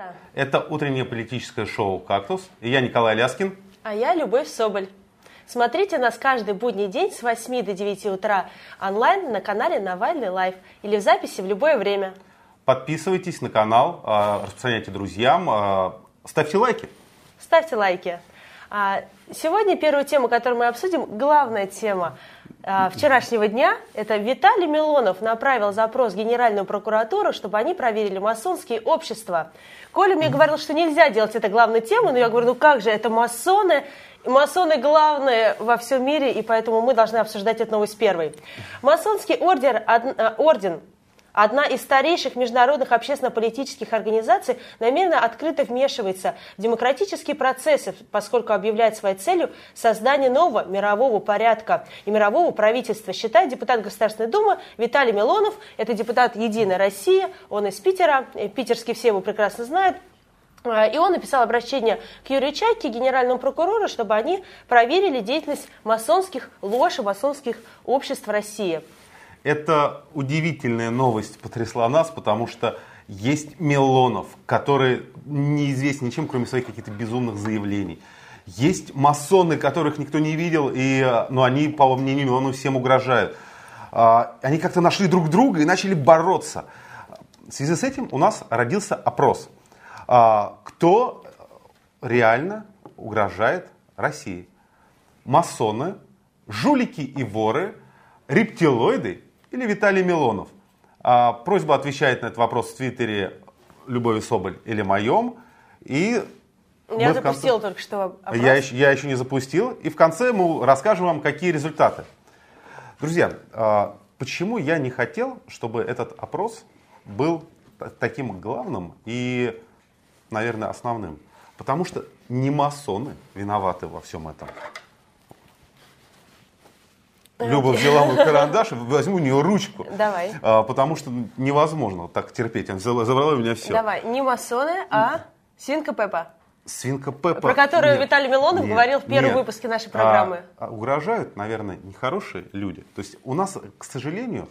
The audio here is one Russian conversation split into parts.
утро. Это утреннее политическое шоу «Кактус». И я Николай Ляскин. А я Любовь Соболь. Смотрите нас каждый будний день с 8 до 9 утра онлайн на канале Навальный Live или в записи в любое время. Подписывайтесь на канал, а, распространяйте друзьям, а, ставьте лайки. Ставьте лайки. А, сегодня первую тему, которую мы обсудим, главная тема вчерашнего дня, это Виталий Милонов направил запрос в Генеральную прокуратуру, чтобы они проверили масонские общества. Коля мне говорил, что нельзя делать это главной темой, но я говорю, ну как же, это масоны, Масоны главные во всем мире, и поэтому мы должны обсуждать эту новость первой. Масонский ордер, э, орден Одна из старейших международных общественно-политических организаций намеренно открыто вмешивается в демократические процессы, поскольку объявляет своей целью создание нового мирового порядка и мирового правительства, считает депутат Государственной Думы Виталий Милонов. Это депутат «Единая Россия», он из Питера, э, питерские все его прекрасно знают. А, и он написал обращение к Юрию Чайке, генеральному прокурору, чтобы они проверили деятельность масонских лож и масонских обществ России. Это удивительная новость потрясла нас, потому что есть Милонов, который неизвестен ничем, кроме своих каких-то безумных заявлений. Есть масоны, которых никто не видел, и, ну, они, по мнению Милонова, всем угрожают. А, они как-то нашли друг друга и начали бороться. В связи с этим у нас родился опрос – а, кто реально угрожает России? Масоны, жулики и воры, рептилоиды или Виталий Милонов? А, просьба отвечать на этот вопрос в Твиттере Любови Соболь или моем. И я запустил конце... только что опрос. Я еще, я еще не запустил. И в конце мы расскажем вам, какие результаты. Друзья, а, почему я не хотел, чтобы этот опрос был таким главным и наверное, основным. Потому что не масоны виноваты во всем этом. Люба взяла мой карандаш, возьму у нее ручку. Давай. А, потому что невозможно так терпеть. Она забрала у меня все. Давай, не масоны, а свинка Пеппа. Свинка Пеппа. Про которую нет, Виталий Милонов нет, говорил в первом нет. выпуске нашей программы. А, а угрожают, наверное, нехорошие люди. То есть у нас, к сожалению,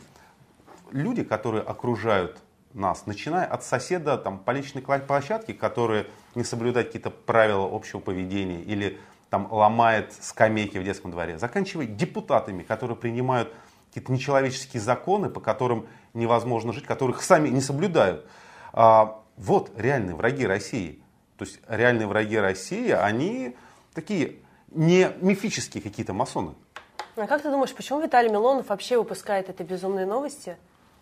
люди, которые окружают нас, начиная от соседа там, по личной площадке, который не соблюдает какие-то правила общего поведения или там, ломает скамейки в детском дворе, заканчивая депутатами, которые принимают какие-то нечеловеческие законы, по которым невозможно жить, которых сами не соблюдают. А, вот реальные враги России. То есть реальные враги России, они такие не мифические какие-то масоны. А как ты думаешь, почему Виталий Милонов вообще выпускает эти безумные новости?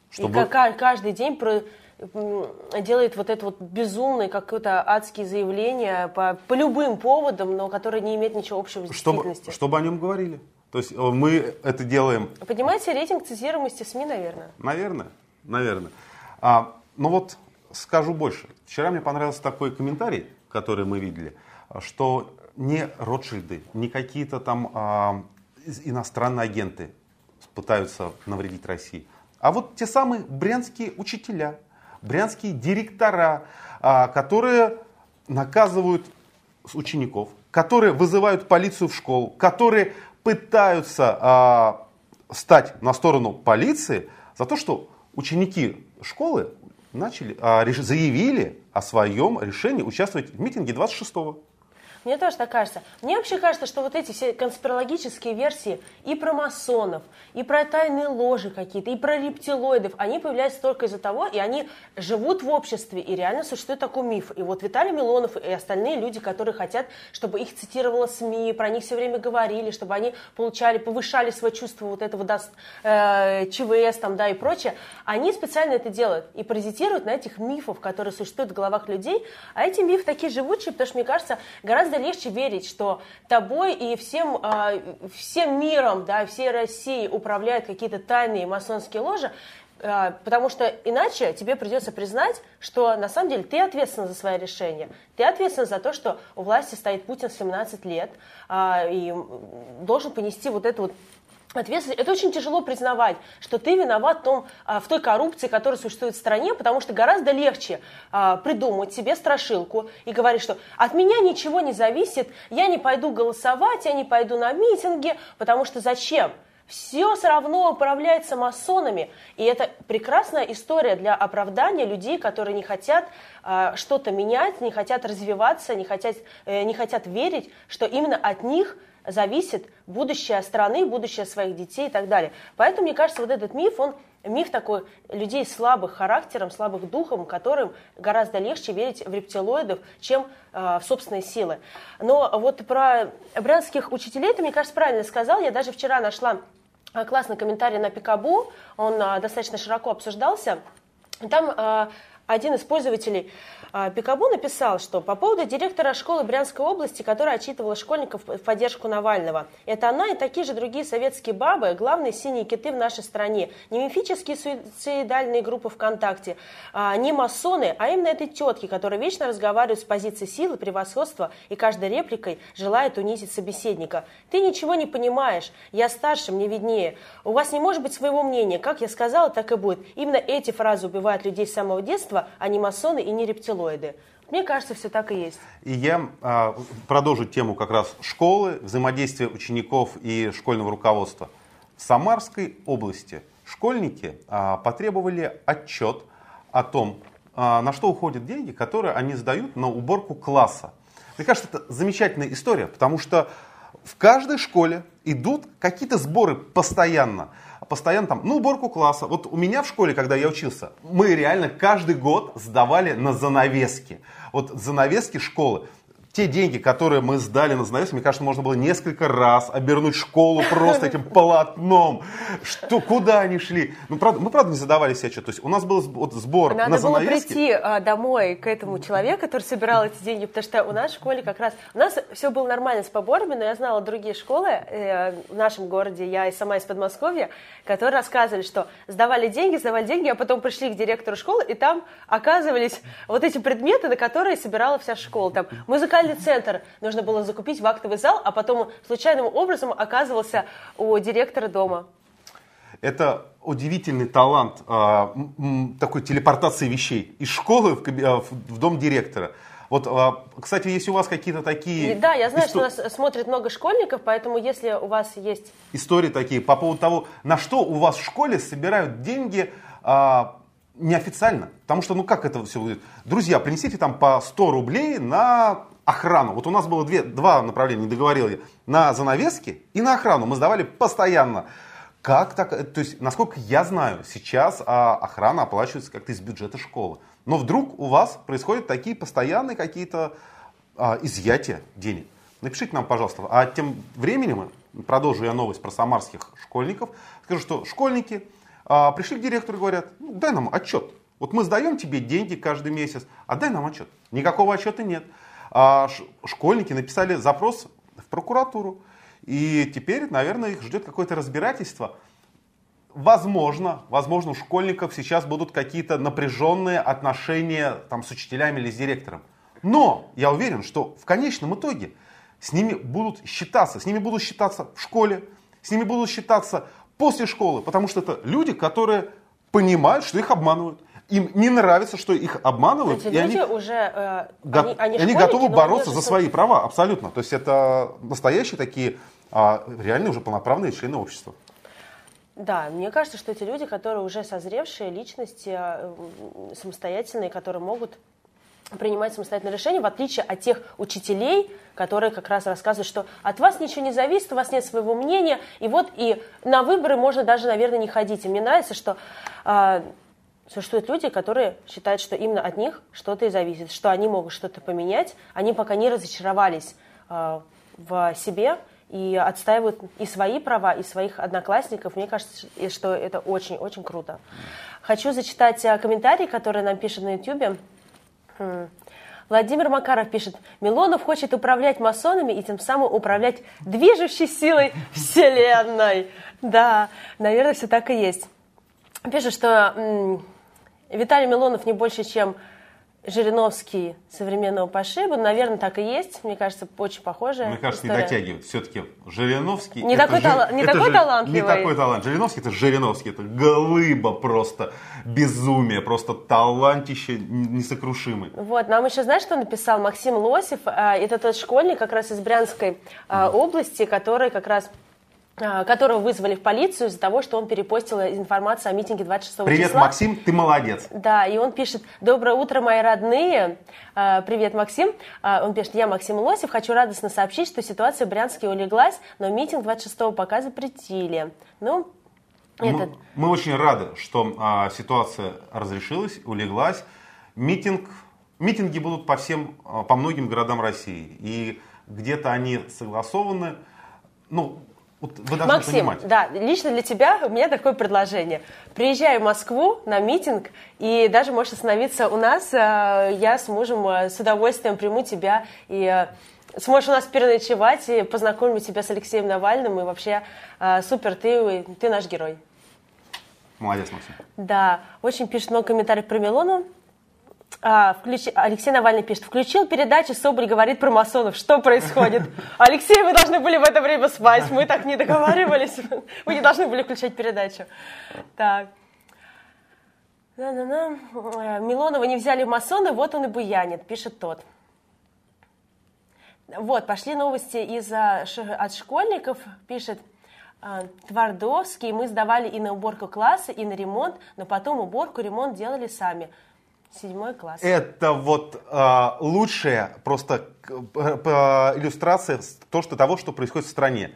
Чтобы... И каждый день про делает вот это вот безумное какое-то адские заявления по, по любым поводам, но которые не имеют ничего общего с чтобы, действительностью. Чтобы о нем говорили. То есть э, мы это делаем... Поднимаете рейтинг цитируемости СМИ, наверное? Наверное, наверное. А, ну вот скажу больше. Вчера мне понравился такой комментарий, который мы видели, что не Ротшильды, не какие-то там а, иностранные агенты пытаются навредить России, а вот те самые брянские учителя, брянские директора, а, которые наказывают учеников, которые вызывают полицию в школу, которые пытаются а, стать на сторону полиции за то, что ученики школы начали, а, заявили о своем решении участвовать в митинге 26 -го. Мне тоже так кажется. Мне вообще кажется, что вот эти все конспирологические версии и про масонов, и про тайные ложи какие-то, и про рептилоидов, они появляются только из-за того, и они живут в обществе, и реально существует такой миф. И вот Виталий Милонов и остальные люди, которые хотят, чтобы их цитировало СМИ, про них все время говорили, чтобы они получали, повышали свое чувство вот этого даст, э, ЧВС там, да, и прочее, они специально это делают и паразитируют на этих мифах, которые существуют в головах людей, а эти мифы такие живучие, потому что, мне кажется, гораздо гораздо легче верить, что тобой и всем, а, всем миром, да, всей Россией управляют какие-то тайные масонские ложи, а, потому что иначе тебе придется признать, что на самом деле ты ответственен за свои решения. Ты ответственен за то, что у власти стоит Путин 17 лет а, и должен понести вот эту вот ответственность. Это очень тяжело признавать, что ты виноват в, том, а, в той коррупции, которая существует в стране, потому что гораздо легче а, придумать себе страшилку и говорить, что от меня ничего не зависит, я не пойду голосовать, я не пойду на митинги, потому что зачем? все все равно управляется масонами. И это прекрасная история для оправдания людей, которые не хотят э, что-то менять, не хотят развиваться, не хотят, э, не хотят верить, что именно от них зависит будущее страны, будущее своих детей и так далее. Поэтому, мне кажется, вот этот миф, он миф такой людей слабых характером, слабых духом, которым гораздо легче верить в рептилоидов, чем э, в собственные силы. Но вот про брянских учителей, ты, мне кажется, правильно сказал. Я даже вчера нашла а, классный комментарий на Пикабу, он э, достаточно широко обсуждался. Там э, один из пользователей Пикабу написал, что по поводу директора школы Брянской области, которая отчитывала школьников в поддержку Навального. Это она и такие же другие советские бабы, главные синие киты в нашей стране. Не мифические суицидальные группы ВКонтакте, а, не масоны, а именно этой тетки, которые вечно разговаривают с позиции силы, превосходства и каждой репликой желает унизить собеседника. Ты ничего не понимаешь, я старше, мне виднее. У вас не может быть своего мнения. Как я сказала, так и будет. Именно эти фразы убивают людей с самого детства, а не масоны и не рептилоиды рептилоиды. Мне кажется, все так и есть. И я а, продолжу тему как раз школы, взаимодействия учеников и школьного руководства. В Самарской области школьники а, потребовали отчет о том, а, на что уходят деньги, которые они сдают на уборку класса. Мне кажется, это замечательная история, потому что в каждой школе идут какие-то сборы постоянно постоянно там, ну, уборку класса. Вот у меня в школе, когда я учился, мы реально каждый год сдавали на занавески. Вот занавески школы те деньги, которые мы сдали на занавес, мне кажется, можно было несколько раз обернуть школу просто этим полотном. Что, куда они шли? Ну, правда, мы, правда, не задавали себе отчет. То есть у нас был вот сбор Надо на занавески. было прийти а, домой к этому человеку, который собирал эти деньги, потому что у нас в школе как раз... У нас все было нормально с поборами, но я знала другие школы э, в нашем городе, я и сама из Подмосковья, которые рассказывали, что сдавали деньги, сдавали деньги, а потом пришли к директору школы, и там оказывались вот эти предметы, на которые собирала вся школа. Там музыкальный музыкальный центр нужно было закупить в актовый зал, а потом случайным образом оказывался у директора дома. Это удивительный талант э, такой телепортации вещей из школы в, э, в дом директора. Вот, э, кстати, если у вас какие-то такие... Да, я знаю, истор... что нас смотрит много школьников, поэтому если у вас есть... Истории такие по поводу того, на что у вас в школе собирают деньги э, неофициально. Потому что, ну как это все будет? Друзья, принесите там по 100 рублей на охрану. Вот у нас было две, два направления, договорил я. На занавески и на охрану. Мы сдавали постоянно. Как так? То есть, насколько я знаю, сейчас а, охрана оплачивается как-то из бюджета школы. Но вдруг у вас происходят такие постоянные какие-то а, изъятия денег. Напишите нам, пожалуйста. А тем временем, продолжу я новость про самарских школьников, скажу, что школьники а, пришли к директору и говорят, ну, дай нам отчет. Вот мы сдаем тебе деньги каждый месяц, а дай нам отчет. Никакого отчета нет школьники написали запрос в прокуратуру. И теперь, наверное, их ждет какое-то разбирательство. Возможно, возможно, у школьников сейчас будут какие-то напряженные отношения там, с учителями или с директором. Но я уверен, что в конечном итоге с ними будут считаться. С ними будут считаться в школе, с ними будут считаться после школы, потому что это люди, которые понимают, что их обманывают им не нравится, что их обманывают. Эти и люди они, уже э, го, они, они, они готовы бороться за свои права, абсолютно. То есть это настоящие такие а, реальные уже полноправные члены общества. Да, мне кажется, что эти люди, которые уже созревшие личности, э, самостоятельные, которые могут принимать самостоятельные решения, в отличие от тех учителей, которые как раз рассказывают, что от вас ничего не зависит, у вас нет своего мнения, и вот и на выборы можно даже, наверное, не ходить. И мне нравится, что э, Существуют люди, которые считают, что именно от них что-то и зависит, что они могут что-то поменять. Они пока не разочаровались э, в себе и отстаивают и свои права, и своих одноклассников. Мне кажется, что это очень-очень круто. Хочу зачитать э, комментарии, которые нам пишут на YouTube. Хм. Владимир Макаров пишет, Милонов хочет управлять масонами и тем самым управлять движущей силой Вселенной. Да, наверное, все так и есть. Пишет, что Виталий Милонов не больше, чем Жириновский современного пошиба. Наверное, так и есть. Мне кажется, очень похоже. Мне кажется, история. не дотягивает. Все-таки Жириновский... Не такой, жи... тала... не такой же... талантливый. Не такой талант. Жириновский это Жириновский. Это глыба просто безумие. Просто талантище несокрушимый. Вот. Нам еще, знаешь, что написал Максим Лосев? А, это тот школьник как раз из Брянской mm. области, который как раз которого вызвали в полицию из-за того, что он перепостил информацию о митинге 26 Привет, числа. Максим, ты молодец. Да, и он пишет, доброе утро, мои родные. А, Привет, Максим. А, Он пишет, я Максим Лосев, хочу радостно сообщить, что ситуация в Брянске улеглась, но митинг 26 пока запретили. Ну, этот... Мы, мы очень рады, что а, ситуация разрешилась, улеглась. Митинг, митинги будут по всем, а, по многим городам России. И где-то они согласованы. Ну, вот вы должны Максим, понимать. да, лично для тебя у меня такое предложение. Приезжай в Москву на митинг и даже можешь остановиться у нас. Э, Я с мужем э, с удовольствием приму тебя и э, сможешь у нас переночевать и познакомить тебя с Алексеем Навальным. И вообще супер, ты, ты наш герой. Молодец, Максим. Да, очень пишет много комментариев про Милону. А, включи- Алексей Навальный пишет, включил передачу, Соболь говорит про масонов. Что происходит? Алексей, вы должны были в это время спать. Мы так не договаривались. Вы не должны были включать передачу. Так. Да-да-да. Э, Милонова не взяли в масоны, вот он и буянит, пишет тот. Вот, пошли новости из от школьников, пишет а, Твардовский. Мы сдавали и на уборку класса, и на ремонт, но потом уборку, ремонт делали сами. Седьмой класс. Это вот а, лучшая просто п- п- иллюстрация то, что, того, что происходит в стране.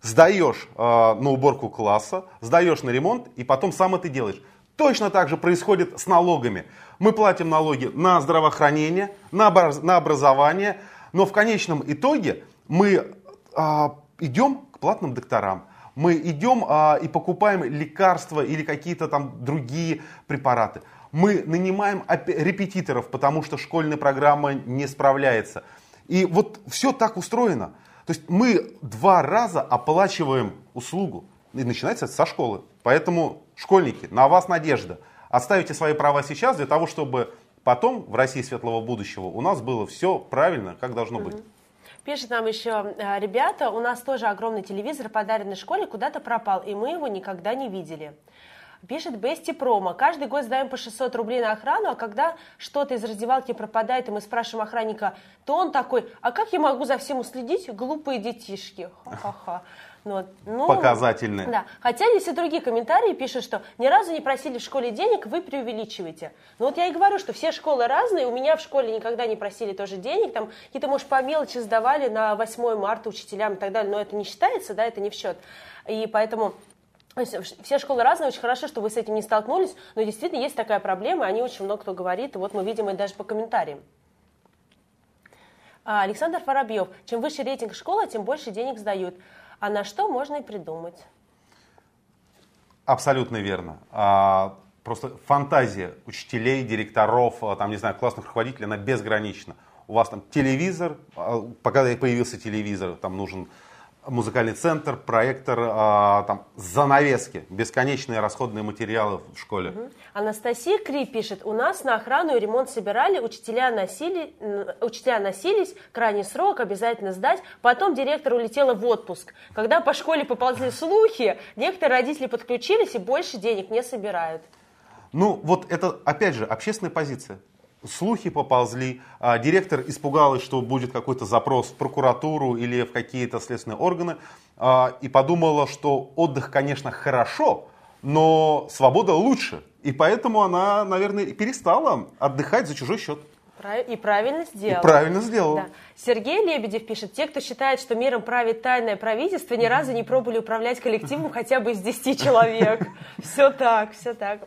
Сдаешь а, на уборку класса, сдаешь на ремонт, и потом сам это делаешь. Точно так же происходит с налогами. Мы платим налоги на здравоохранение, на, образ- на образование, но в конечном итоге мы а, идем к платным докторам. Мы идем а, и покупаем лекарства или какие-то там другие препараты. Мы нанимаем репетиторов, потому что школьная программа не справляется. И вот все так устроено. То есть мы два раза оплачиваем услугу. И начинается со школы. Поэтому, школьники, на вас надежда. Оставите свои права сейчас для того, чтобы потом в России светлого будущего у нас было все правильно, как должно быть. Пишет нам еще, э, ребята, у нас тоже огромный телевизор, подаренный школе, куда-то пропал, и мы его никогда не видели. Пишет Бести Промо. Каждый год сдаем по 600 рублей на охрану, а когда что-то из раздевалки пропадает, и мы спрашиваем охранника, то он такой, а как я могу за всем уследить? Глупые детишки. Ха-ха-ха. Ну, ну, Показательные. Да. Хотя есть и другие комментарии, пишут, что ни разу не просили в школе денег, вы преувеличиваете. Ну вот я и говорю, что все школы разные, у меня в школе никогда не просили тоже денег, там какие-то, может, по мелочи сдавали на 8 марта учителям и так далее, но это не считается, да, это не в счет. И поэтому все школы разные, очень хорошо, что вы с этим не столкнулись, но действительно есть такая проблема, о ней очень много кто говорит, и вот мы видим это даже по комментариям. А, Александр Воробьев. Чем выше рейтинг школы, тем больше денег сдают. А на что можно и придумать? Абсолютно верно. А, просто фантазия учителей, директоров, а, там, не знаю, классных руководителей, она безгранична. У вас там телевизор, пока появился телевизор, там нужен музыкальный центр, проектор, а, там занавески, бесконечные расходные материалы в школе. Анастасия Кри пишет, у нас на охрану и ремонт собирали, учителя, носили, учителя носились, крайний срок, обязательно сдать, потом директор улетела в отпуск. Когда по школе поползли слухи, некоторые родители подключились и больше денег не собирают. Ну, вот это, опять же, общественная позиция. Слухи поползли, а, директор испугалась, что будет какой-то запрос в прокуратуру или в какие-то следственные органы, а, и подумала, что отдых, конечно, хорошо, но свобода лучше. И поэтому она, наверное, и перестала отдыхать за чужой счет. И правильно И сделала. правильно сделала. Да. Сергей Лебедев пишет, те, кто считает, что миром правит тайное правительство, ни разу не пробовали управлять коллективом хотя бы из 10 человек. Все так, все так.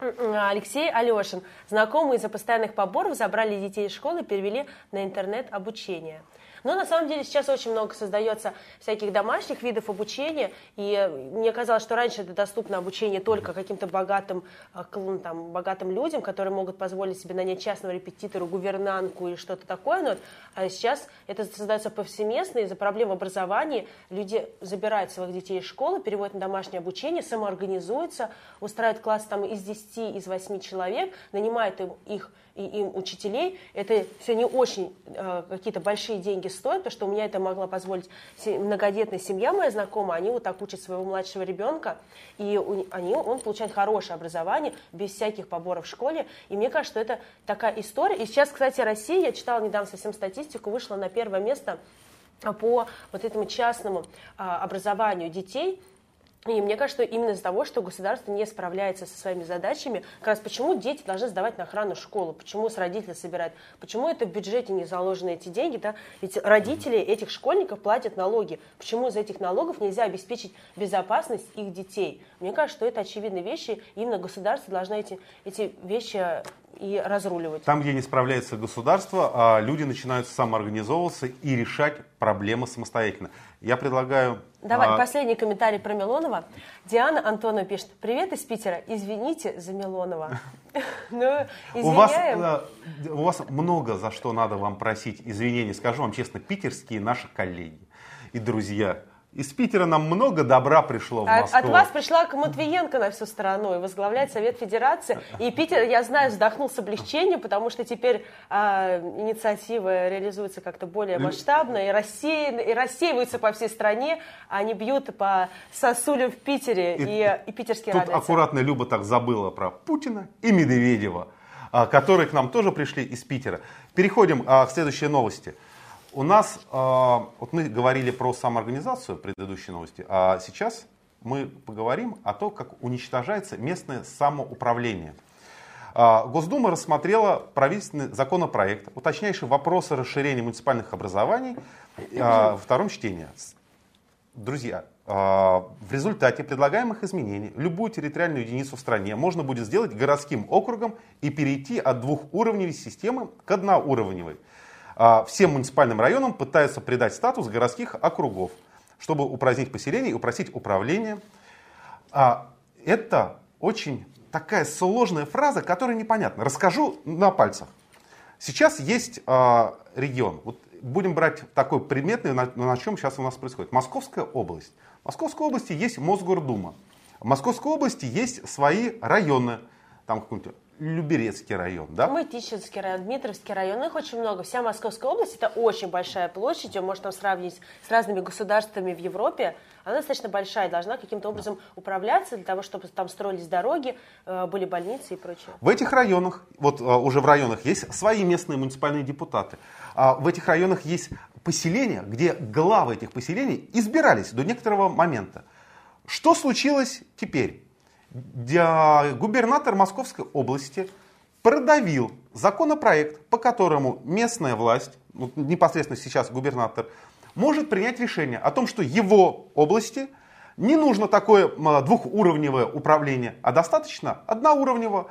Алексей Алешин. Знакомые из-за постоянных поборов забрали детей из школы и перевели на интернет-обучение. Но на самом деле сейчас очень много создается всяких домашних видов обучения, и мне казалось, что раньше это доступно обучение только каким-то богатым, э, там, богатым людям, которые могут позволить себе нанять частного репетитора, гувернантку или что-то такое, но а сейчас это создается повсеместно из-за проблем в образовании. Люди забирают своих детей из школы, переводят на домашнее обучение, самоорганизуются, устраивают класс там из 10, из 8 человек, нанимают им, их и им учителей. Это все не очень э, какие-то большие деньги стоит, потому что у меня это могла позволить многодетная семья моя знакомая, они вот так учат своего младшего ребенка, и у- они, он получает хорошее образование без всяких поборов в школе, и мне кажется, что это такая история. И сейчас, кстати, Россия, я читала недавно совсем статистику, вышла на первое место по вот этому частному а, образованию детей, и мне кажется, что именно из-за того, что государство не справляется со своими задачами, как раз почему дети должны сдавать на охрану школу, почему с родителей собирают, почему это в бюджете не заложены эти деньги, да? Ведь родители этих школьников платят налоги. Почему из этих налогов нельзя обеспечить безопасность их детей? Мне кажется, что это очевидные вещи, именно государство должно эти, эти вещи и разруливать. Там, где не справляется государство, а люди начинают самоорганизовываться и решать проблемы самостоятельно. Я предлагаю... Давай, а... последний комментарий про Милонова. Диана Антонова пишет. Привет из Питера. Извините за Милонова. Ну, у вас, э, у вас много за что надо вам просить извинений. Скажу вам честно, питерские наши коллеги и друзья из Питера нам много добра пришло в Москву. От, вас пришла к Матвиенко на всю страну и возглавляет Совет Федерации. И Питер, я знаю, вздохнул с облегчением, потому что теперь а, инициатива реализуется как-то более масштабно и, рассеян, и рассеиваются по всей стране. Они бьют по сосулям в Питере, и, и, и питерские Тут радуются. аккуратно Люба так забыла про Путина и Медведева, а, которые к нам тоже пришли из Питера. Переходим а, к следующей новости. У нас, а, вот мы говорили про самоорганизацию в предыдущей новости, а сейчас мы поговорим о том, как уничтожается местное самоуправление. А, Госдума рассмотрела правительственный законопроект, уточняющий вопросы расширения муниципальных образований а, во втором чтении. Друзья, в результате предлагаемых изменений любую территориальную единицу в стране можно будет сделать городским округом и перейти от двухуровневой системы к одноуровневой. А, всем муниципальным районам пытаются придать статус городских округов, чтобы упразднить поселение и упростить управление. А, это очень такая сложная фраза, которая непонятна. Расскажу на пальцах. Сейчас есть а, регион. Вот будем брать такой предметный, на, на чем сейчас у нас происходит. Московская область. В Московской области есть Мосгордума. В Московской области есть свои районы. Там какой-нибудь Люберецкий район, да? Мытищинский район, Дмитровский район, их очень много. Вся Московская область – это очень большая площадь, ее можно сравнить с разными государствами в Европе. Она достаточно большая, должна каким-то образом управляться для того, чтобы там строились дороги, э, были больницы и прочее. В этих районах, вот э, уже в районах есть свои местные муниципальные депутаты. А в этих районах есть поселения, где главы этих поселений избирались до некоторого момента. Что случилось теперь? Губернатор Московской области продавил законопроект, по которому местная власть, ну, непосредственно сейчас губернатор, может принять решение о том, что его области не нужно такое двухуровневое управление, а достаточно одноуровневого.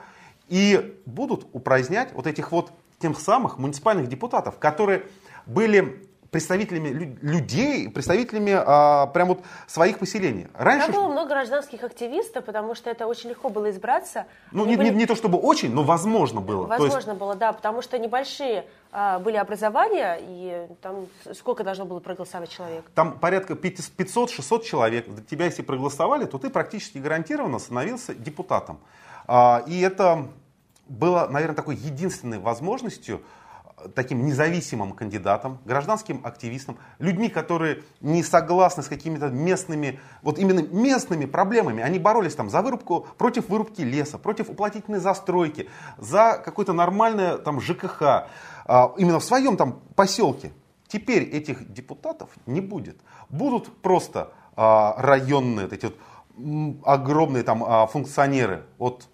И будут упразднять вот этих вот тем самых муниципальных депутатов, которые были представителями людей, представителями а, прям вот своих поселений. Раньше... Там было много гражданских активистов, потому что это очень легко было избраться. Ну, не, были... не, не то чтобы очень, но возможно было. Возможно есть... было, да, потому что небольшие а, были образования, и там сколько должно было проголосовать человек? Там порядка 500-600 человек. Тебя, если проголосовали, то ты практически гарантированно становился депутатом. А, и это было, наверное, такой единственной возможностью таким независимым кандидатом, гражданским активистом, людьми, которые не согласны с какими-то местными, вот именно местными проблемами. Они боролись там за вырубку, против вырубки леса, против уплотнительной застройки, за какое-то нормальное там ЖКХ, а, именно в своем там поселке. Теперь этих депутатов не будет. Будут просто а, районные, эти вот огромные там а, функционеры от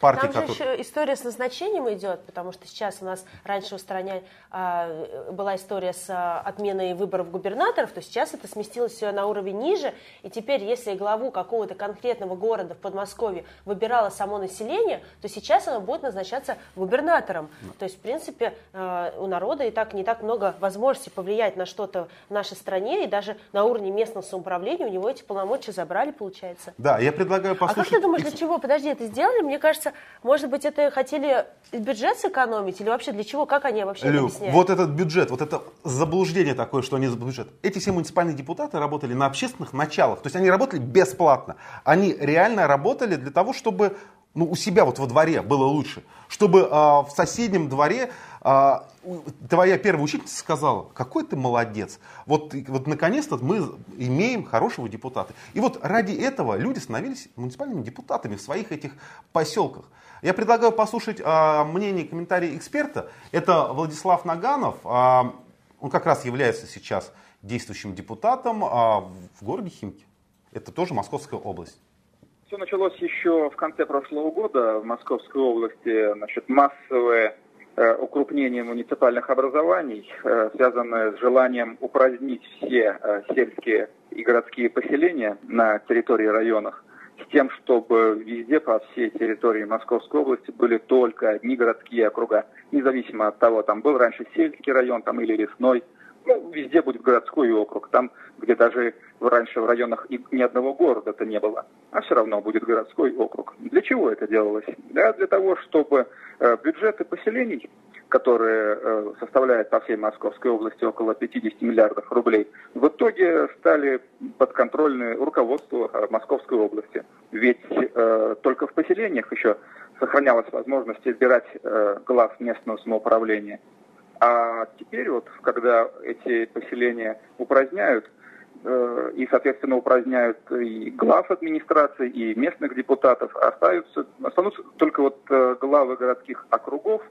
партии, Там же еще история с назначением идет, потому что сейчас у нас раньше у стране а, была история с а, отменой выборов губернаторов, то сейчас это сместилось все на уровень ниже, и теперь, если главу какого-то конкретного города в Подмосковье выбирало само население, то сейчас оно будет назначаться губернатором. Да. То есть, в принципе, а, у народа и так не так много возможностей повлиять на что-то в нашей стране, и даже на уровне местного самоуправления у него эти полномочия забрали, получается. Да, я предлагаю послушать... А как ты думаешь, для чего? Подожди, это сделали? Мне кажется, может быть, это хотели бюджет сэкономить, или вообще для чего? Как они вообще Лю, объясняют? Вот этот бюджет, вот это заблуждение такое, что они за бюджет. Эти все муниципальные депутаты работали на общественных началах, то есть они работали бесплатно. Они реально работали для того, чтобы ну, у себя вот во дворе было лучше. Чтобы э, в соседнем дворе э, твоя первая учительница сказала, какой ты молодец. Вот, вот наконец-то мы имеем хорошего депутата. И вот ради этого люди становились муниципальными депутатами в своих этих поселках. Я предлагаю послушать э, мнение и комментарии эксперта. Это Владислав Наганов. Э, он как раз является сейчас действующим депутатом а, в городе Химки. Это тоже Московская область. Все началось еще в конце прошлого года в Московской области. Значит, массовое э, укрупнение муниципальных образований, э, связанное с желанием упразднить все э, сельские и городские поселения на территории районов, с тем, чтобы везде по всей территории Московской области были только одни городские округа, независимо от того, там был раньше сельский район там, или лесной, ну, везде будет городской округ, там, где даже раньше в районах и ни одного города-то не было, а все равно будет городской округ. Для чего это делалось? Да, для того, чтобы э, бюджеты поселений, которые э, составляют по всей Московской области около 50 миллиардов рублей, в итоге стали подконтрольны руководству э, Московской области. Ведь э, только в поселениях еще сохранялась возможность избирать э, глав местного самоуправления. А теперь вот, когда эти поселения упраздняют, э, и, соответственно, упраздняют и глав администрации, и местных депутатов, остаются, останутся только вот э, главы городских округов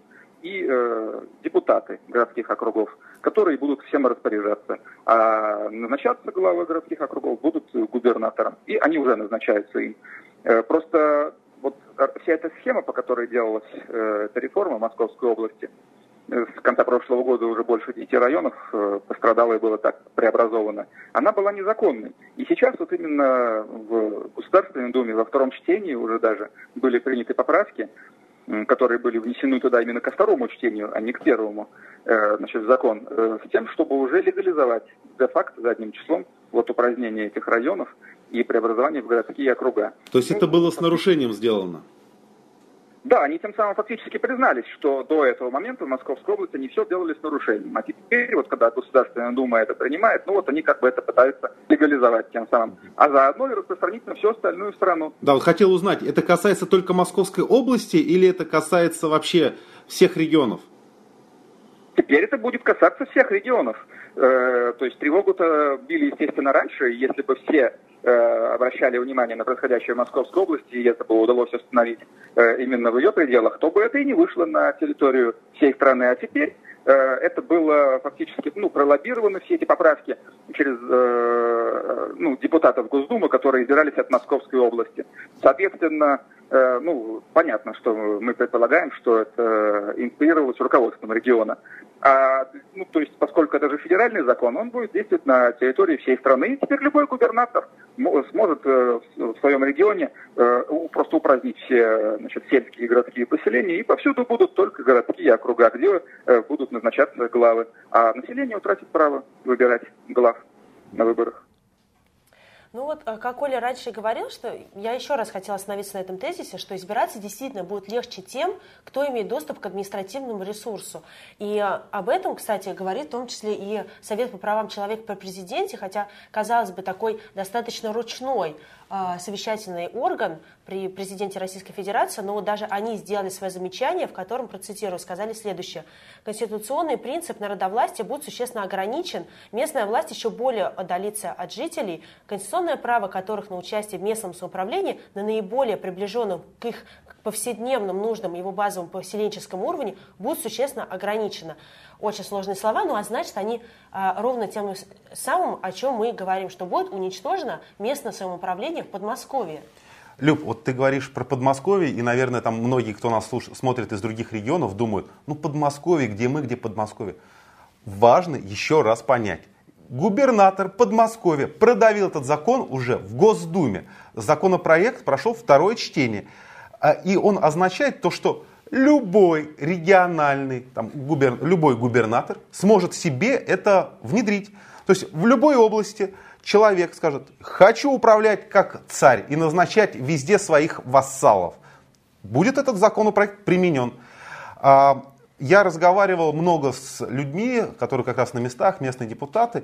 и э, депутаты городских округов, которые будут всем распоряжаться. А назначаться главы городских округов будут губернатором, и они уже назначаются им. Э, просто вот вся эта схема, по которой делалась э, эта реформа Московской области, с конца прошлого года уже больше 10 районов э, пострадало и было так преобразовано, она была незаконной. И сейчас вот именно в Государственной Думе во втором чтении уже даже были приняты поправки, которые были внесены туда именно ко второму чтению, а не к первому, э, значит, закон, э, с тем, чтобы уже легализовать де-факто задним числом вот упразднение этих районов и преобразование в городские округа. То есть ну, это было с нарушением сделано? Да, они тем самым фактически признались, что до этого момента в Московской области они все делали с нарушением. А теперь, вот когда Государственная Дума это принимает, ну вот они как бы это пытаются легализовать тем самым. А заодно и распространить на всю остальную страну. Да, вот хотел узнать, это касается только Московской области или это касается вообще всех регионов? Теперь это будет касаться всех регионов. Э, то есть тревогу-то били, естественно, раньше. Если бы все Э, обращали внимание на происходящее в Московской области, и это было удалось установить э, именно в ее пределах, то бы это и не вышло на территорию всей страны. А теперь это было фактически ну, пролоббировано, все эти поправки через ну, депутатов Госдумы, которые избирались от Московской области. Соответственно, ну, понятно, что мы предполагаем, что это инициировалось руководством региона. А, ну, то есть, поскольку это же федеральный закон, он будет действовать на территории всей страны. И теперь любой губернатор сможет э, в своем регионе э, просто упразднить все значит, сельские и городские поселения, и повсюду будут только городские округа, где э, будут назначаться главы. А население утратит право выбирать глав на выборах. Ну вот, э, как Оля раньше говорил, что я еще раз хотела остановиться на этом тезисе, что избираться действительно будет легче тем, кто имеет доступ к административному ресурсу. И э, об этом, кстати, говорит в том числе и Совет по правам человека при президенте, хотя, казалось бы, такой достаточно ручной совещательный орган при президенте Российской Федерации, но даже они сделали свое замечание, в котором, процитирую, сказали следующее. Конституционный принцип народовластия будет существенно ограничен, местная власть еще более отдалится от жителей, конституционное право которых на участие в местном самоуправлении на наиболее приближенном к их повседневным нуждам его базовому поселенческому уровню будет существенно ограничено очень сложные слова, ну а значит они а, ровно тем самым, о чем мы говорим, что будет уничтожено местное самоуправление в Подмосковье. Люб, вот ты говоришь про Подмосковье, и, наверное, там многие, кто нас слушает, смотрит из других регионов, думают, ну, Подмосковье, где мы, где Подмосковье. Важно еще раз понять. Губернатор Подмосковья продавил этот закон уже в Госдуме. Законопроект прошел второе чтение. А, и он означает то, что любой региональный, там, губер, любой губернатор сможет себе это внедрить. То есть в любой области человек скажет, хочу управлять как царь и назначать везде своих вассалов. Будет этот законопроект применен. А, я разговаривал много с людьми, которые как раз на местах, местные депутаты.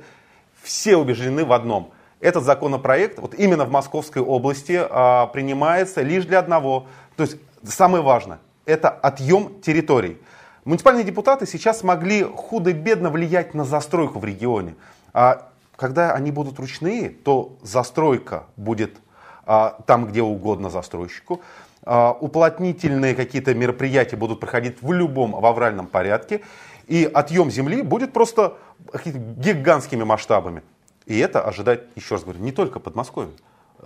Все убеждены в одном. Этот законопроект вот именно в Московской области а, принимается лишь для одного. То есть самое важное, это отъем территорий. Муниципальные депутаты сейчас могли худо-бедно влиять на застройку в регионе. А когда они будут ручные, то застройка будет а, там, где угодно застройщику. А, уплотнительные какие-то мероприятия будут проходить в любом в авральном порядке. И отъем земли будет просто гигантскими масштабами. И это ожидать, еще раз говорю, не только Подмосковье.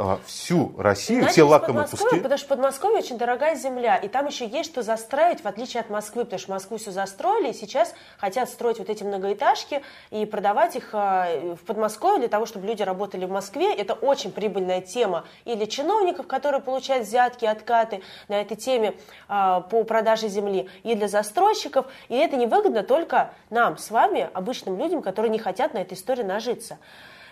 А, всю Россию, Знаете, все лакомые куски. Потому что Подмосковье очень дорогая земля, и там еще есть что застраивать, в отличие от Москвы, потому что Москву все застроили, и сейчас хотят строить вот эти многоэтажки и продавать их а, в Подмосковье для того, чтобы люди работали в Москве. Это очень прибыльная тема и для чиновников, которые получают взятки, откаты на этой теме а, по продаже земли, и для застройщиков. И это невыгодно только нам с вами, обычным людям, которые не хотят на этой истории нажиться.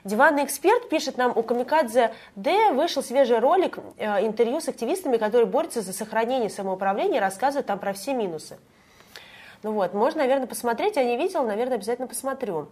Диванный эксперт пишет нам, у Камикадзе Д вышел свежий ролик, э, интервью с активистами, которые борются за сохранение самоуправления, рассказывают там про все минусы. Ну вот, можно, наверное, посмотреть, я не видела, наверное, обязательно посмотрю.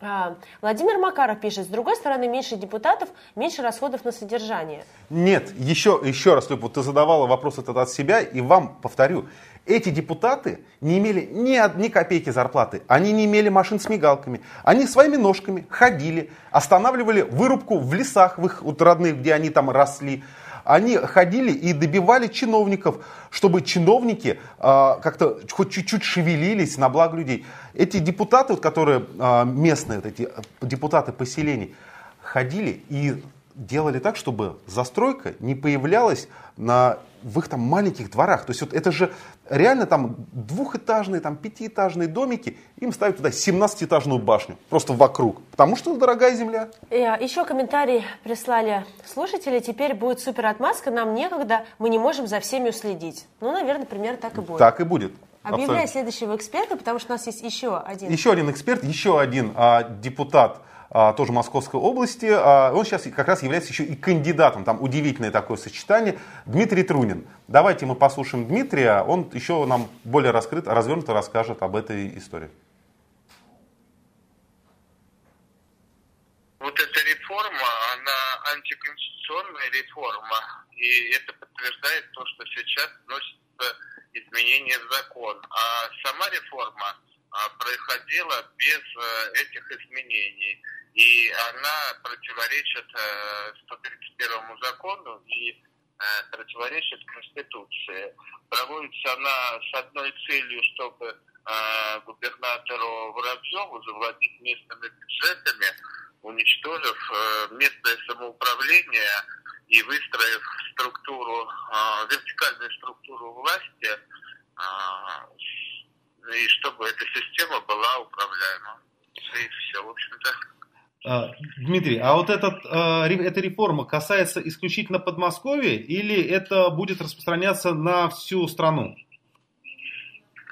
А, Владимир Макаров пишет, с другой стороны, меньше депутатов, меньше расходов на содержание. Нет, еще, еще раз, вот ты задавала вопрос этот от себя, и вам повторю, эти депутаты не имели ни одни копейки зарплаты, они не имели машин с мигалками, они своими ножками ходили, останавливали вырубку в лесах, в их вот родных, где они там росли, они ходили и добивали чиновников, чтобы чиновники э, как-то хоть чуть-чуть шевелились на благо людей. Эти депутаты, вот, которые э, местные, вот эти депутаты поселений, ходили и делали так, чтобы застройка не появлялась на, в их там маленьких дворах. То есть вот это же реально там двухэтажные, там пятиэтажные домики, им ставят туда 17-этажную башню, просто вокруг, потому что дорогая земля. Э, Еще комментарий прислали слушатели, теперь будет супер отмазка, нам некогда, мы не можем за всеми уследить. Ну, наверное, примерно так и будет. Так и будет. Объявляю следующего эксперта, потому что у нас есть еще один. Еще один эксперт, еще один а, депутат а, тоже Московской области. А, он сейчас как раз является еще и кандидатом. Там удивительное такое сочетание. Дмитрий Трунин. Давайте мы послушаем Дмитрия. Он еще нам более раскрыт, развернуто расскажет об этой истории. Вот эта реформа, она антиконституционная реформа. И это подтверждает то, что сейчас вносятся изменения в закон. А сама реформа а, происходила без э, этих изменений и она противоречит 131 э, закону и э, противоречит Конституции. Проводится она с одной целью, чтобы э, губернатору Воробьеву завладеть местными бюджетами, уничтожив местное самоуправление и выстроив структуру, вертикальную структуру власти, и чтобы эта система была управляема. И все, в общем-то. А, Дмитрий, а вот этот, а, эта реформа касается исключительно Подмосковья или это будет распространяться на всю страну?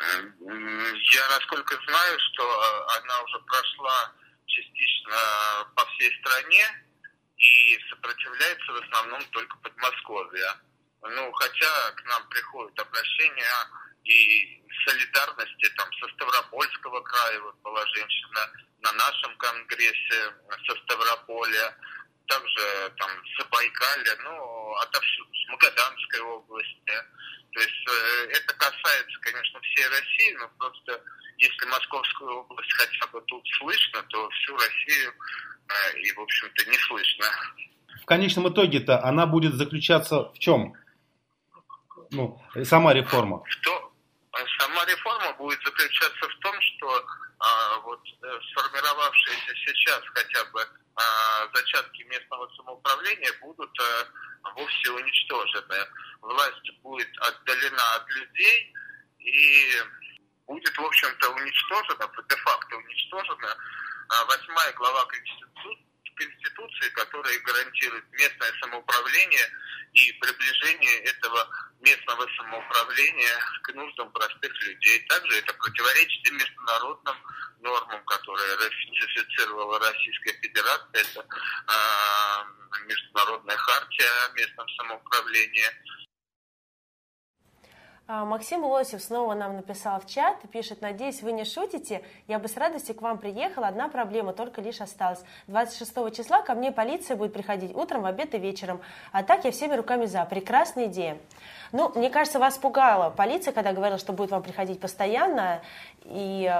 Я, насколько знаю, что а, она уже прошла частично по всей стране и сопротивляется в основном только Подмосковье. Ну, хотя к нам приходят обращения и солидарности там со Ставропольского края, вот была женщина на нашем конгрессе со Ставрополя, также там с Забайкалья, ну, отовсюду, с Магаданской области. То есть э, это касается, конечно, всей России, но просто если Московскую область хотя бы тут слышно, то всю Россию э, и, в общем-то, не слышно. В конечном итоге-то она будет заключаться в чем? Ну, сама реформа. В то, сама реформа будет заключаться в том, что а, вот э, сформировавшиеся сейчас хотя бы а, зачатки местного самоуправления будут а, вовсе уничтожены. Власть будет отдалена от людей и будет, в общем-то, уничтожена, де-факто уничтожена восьмая глава Конституции, Конституции, которая гарантирует местное самоуправление и приближение этого местного самоуправления к нуждам простых людей. Также это противоречит и международным нормам, которые ратифицировала Российская Федерация. Это э, Международная хартия о местном самоуправлении. А, Максим Лосев снова нам написал в чат, пишет, надеюсь, вы не шутите, я бы с радостью к вам приехала, одна проблема только лишь осталась. 26 числа ко мне полиция будет приходить утром, в обед и вечером, а так я всеми руками за. Прекрасная идея. Ну, мне кажется, вас пугала полиция, когда говорила, что будет вам приходить постоянно, и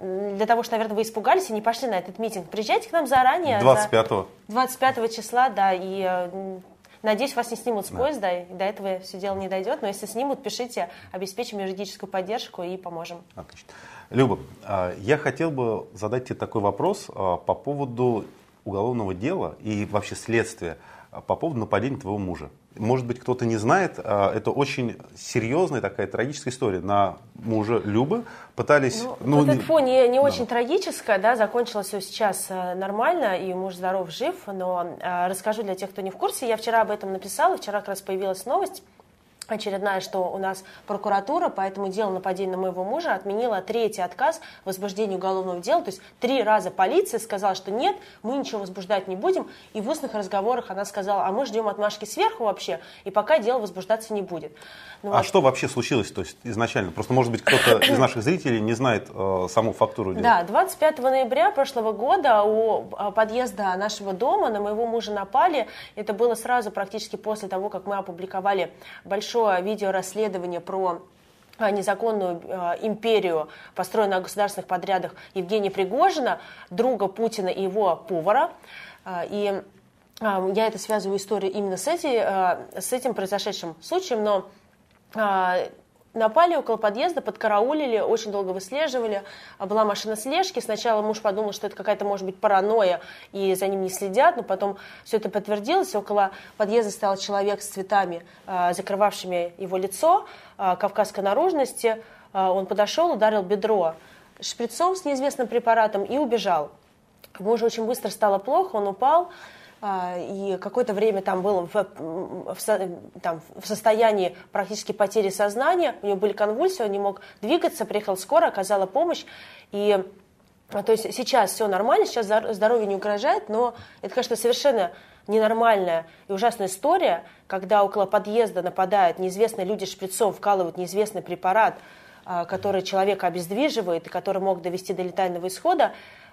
для того, что, наверное, вы испугались и не пошли на этот митинг. Приезжайте к нам заранее. 25-го. 25 числа, да, и Надеюсь, вас не снимут с поезда, и до этого все дело не дойдет, но если снимут, пишите, обеспечим юридическую поддержку и поможем. Отлично. Люба, а, я хотел бы задать тебе такой вопрос а, по поводу уголовного дела и вообще следствия по поводу нападения твоего мужа. Может быть, кто-то не знает, это очень серьезная такая трагическая история. На мужа Любы пытались... Ну, ну, вот это не, не, не да. очень трагическое, да, закончилось все сейчас э, нормально, и муж здоров, жив, но расскажу для тех, кто не в курсе, я вчера об этом написала, вчера как раз появилась новость, очередная, что у нас прокуратура по этому делу нападения на моего мужа отменила третий отказ в возбуждении уголовного дела. То есть три раза полиция сказала, что нет, мы ничего возбуждать не будем. И в устных разговорах она сказала, а мы ждем отмашки сверху вообще, и пока дело возбуждаться не будет. Ну, а вот. что вообще случилось то есть, изначально? Просто, может быть, кто-то из наших зрителей не знает э, саму фактуру дела. Да, 25 ноября прошлого года у э, подъезда нашего дома на моего мужа напали. Это было сразу практически после того, как мы опубликовали большое видеорасследование про э, незаконную э, империю, построенную на государственных подрядах Евгения Пригожина, друга Путина и его повара. Э, и э, я это связываю историю именно с, эти, с этим произошедшим случаем, но а, напали около подъезда, подкараулили, очень долго выслеживали. А, была машина слежки. Сначала муж подумал, что это какая-то, может быть, паранойя, и за ним не следят, но потом все это подтвердилось. Около подъезда стоял человек с цветами, а, закрывавшими его лицо, кавказской наружности. Он подошел, ударил бедро шприцом с неизвестным препаратом и убежал. Мужу очень быстро стало плохо, он упал, а, и какое-то время там был в, в, там, в состоянии практически потери сознания, у него были конвульсии, он не мог двигаться, приехал скоро, оказала помощь, и а, то есть сейчас все нормально, сейчас здоровье не угрожает, но это, конечно, совершенно ненормальная и ужасная история, когда около подъезда нападают неизвестные люди шприцом, вкалывают неизвестный препарат, а, который человека обездвиживает и который мог довести до летального исхода,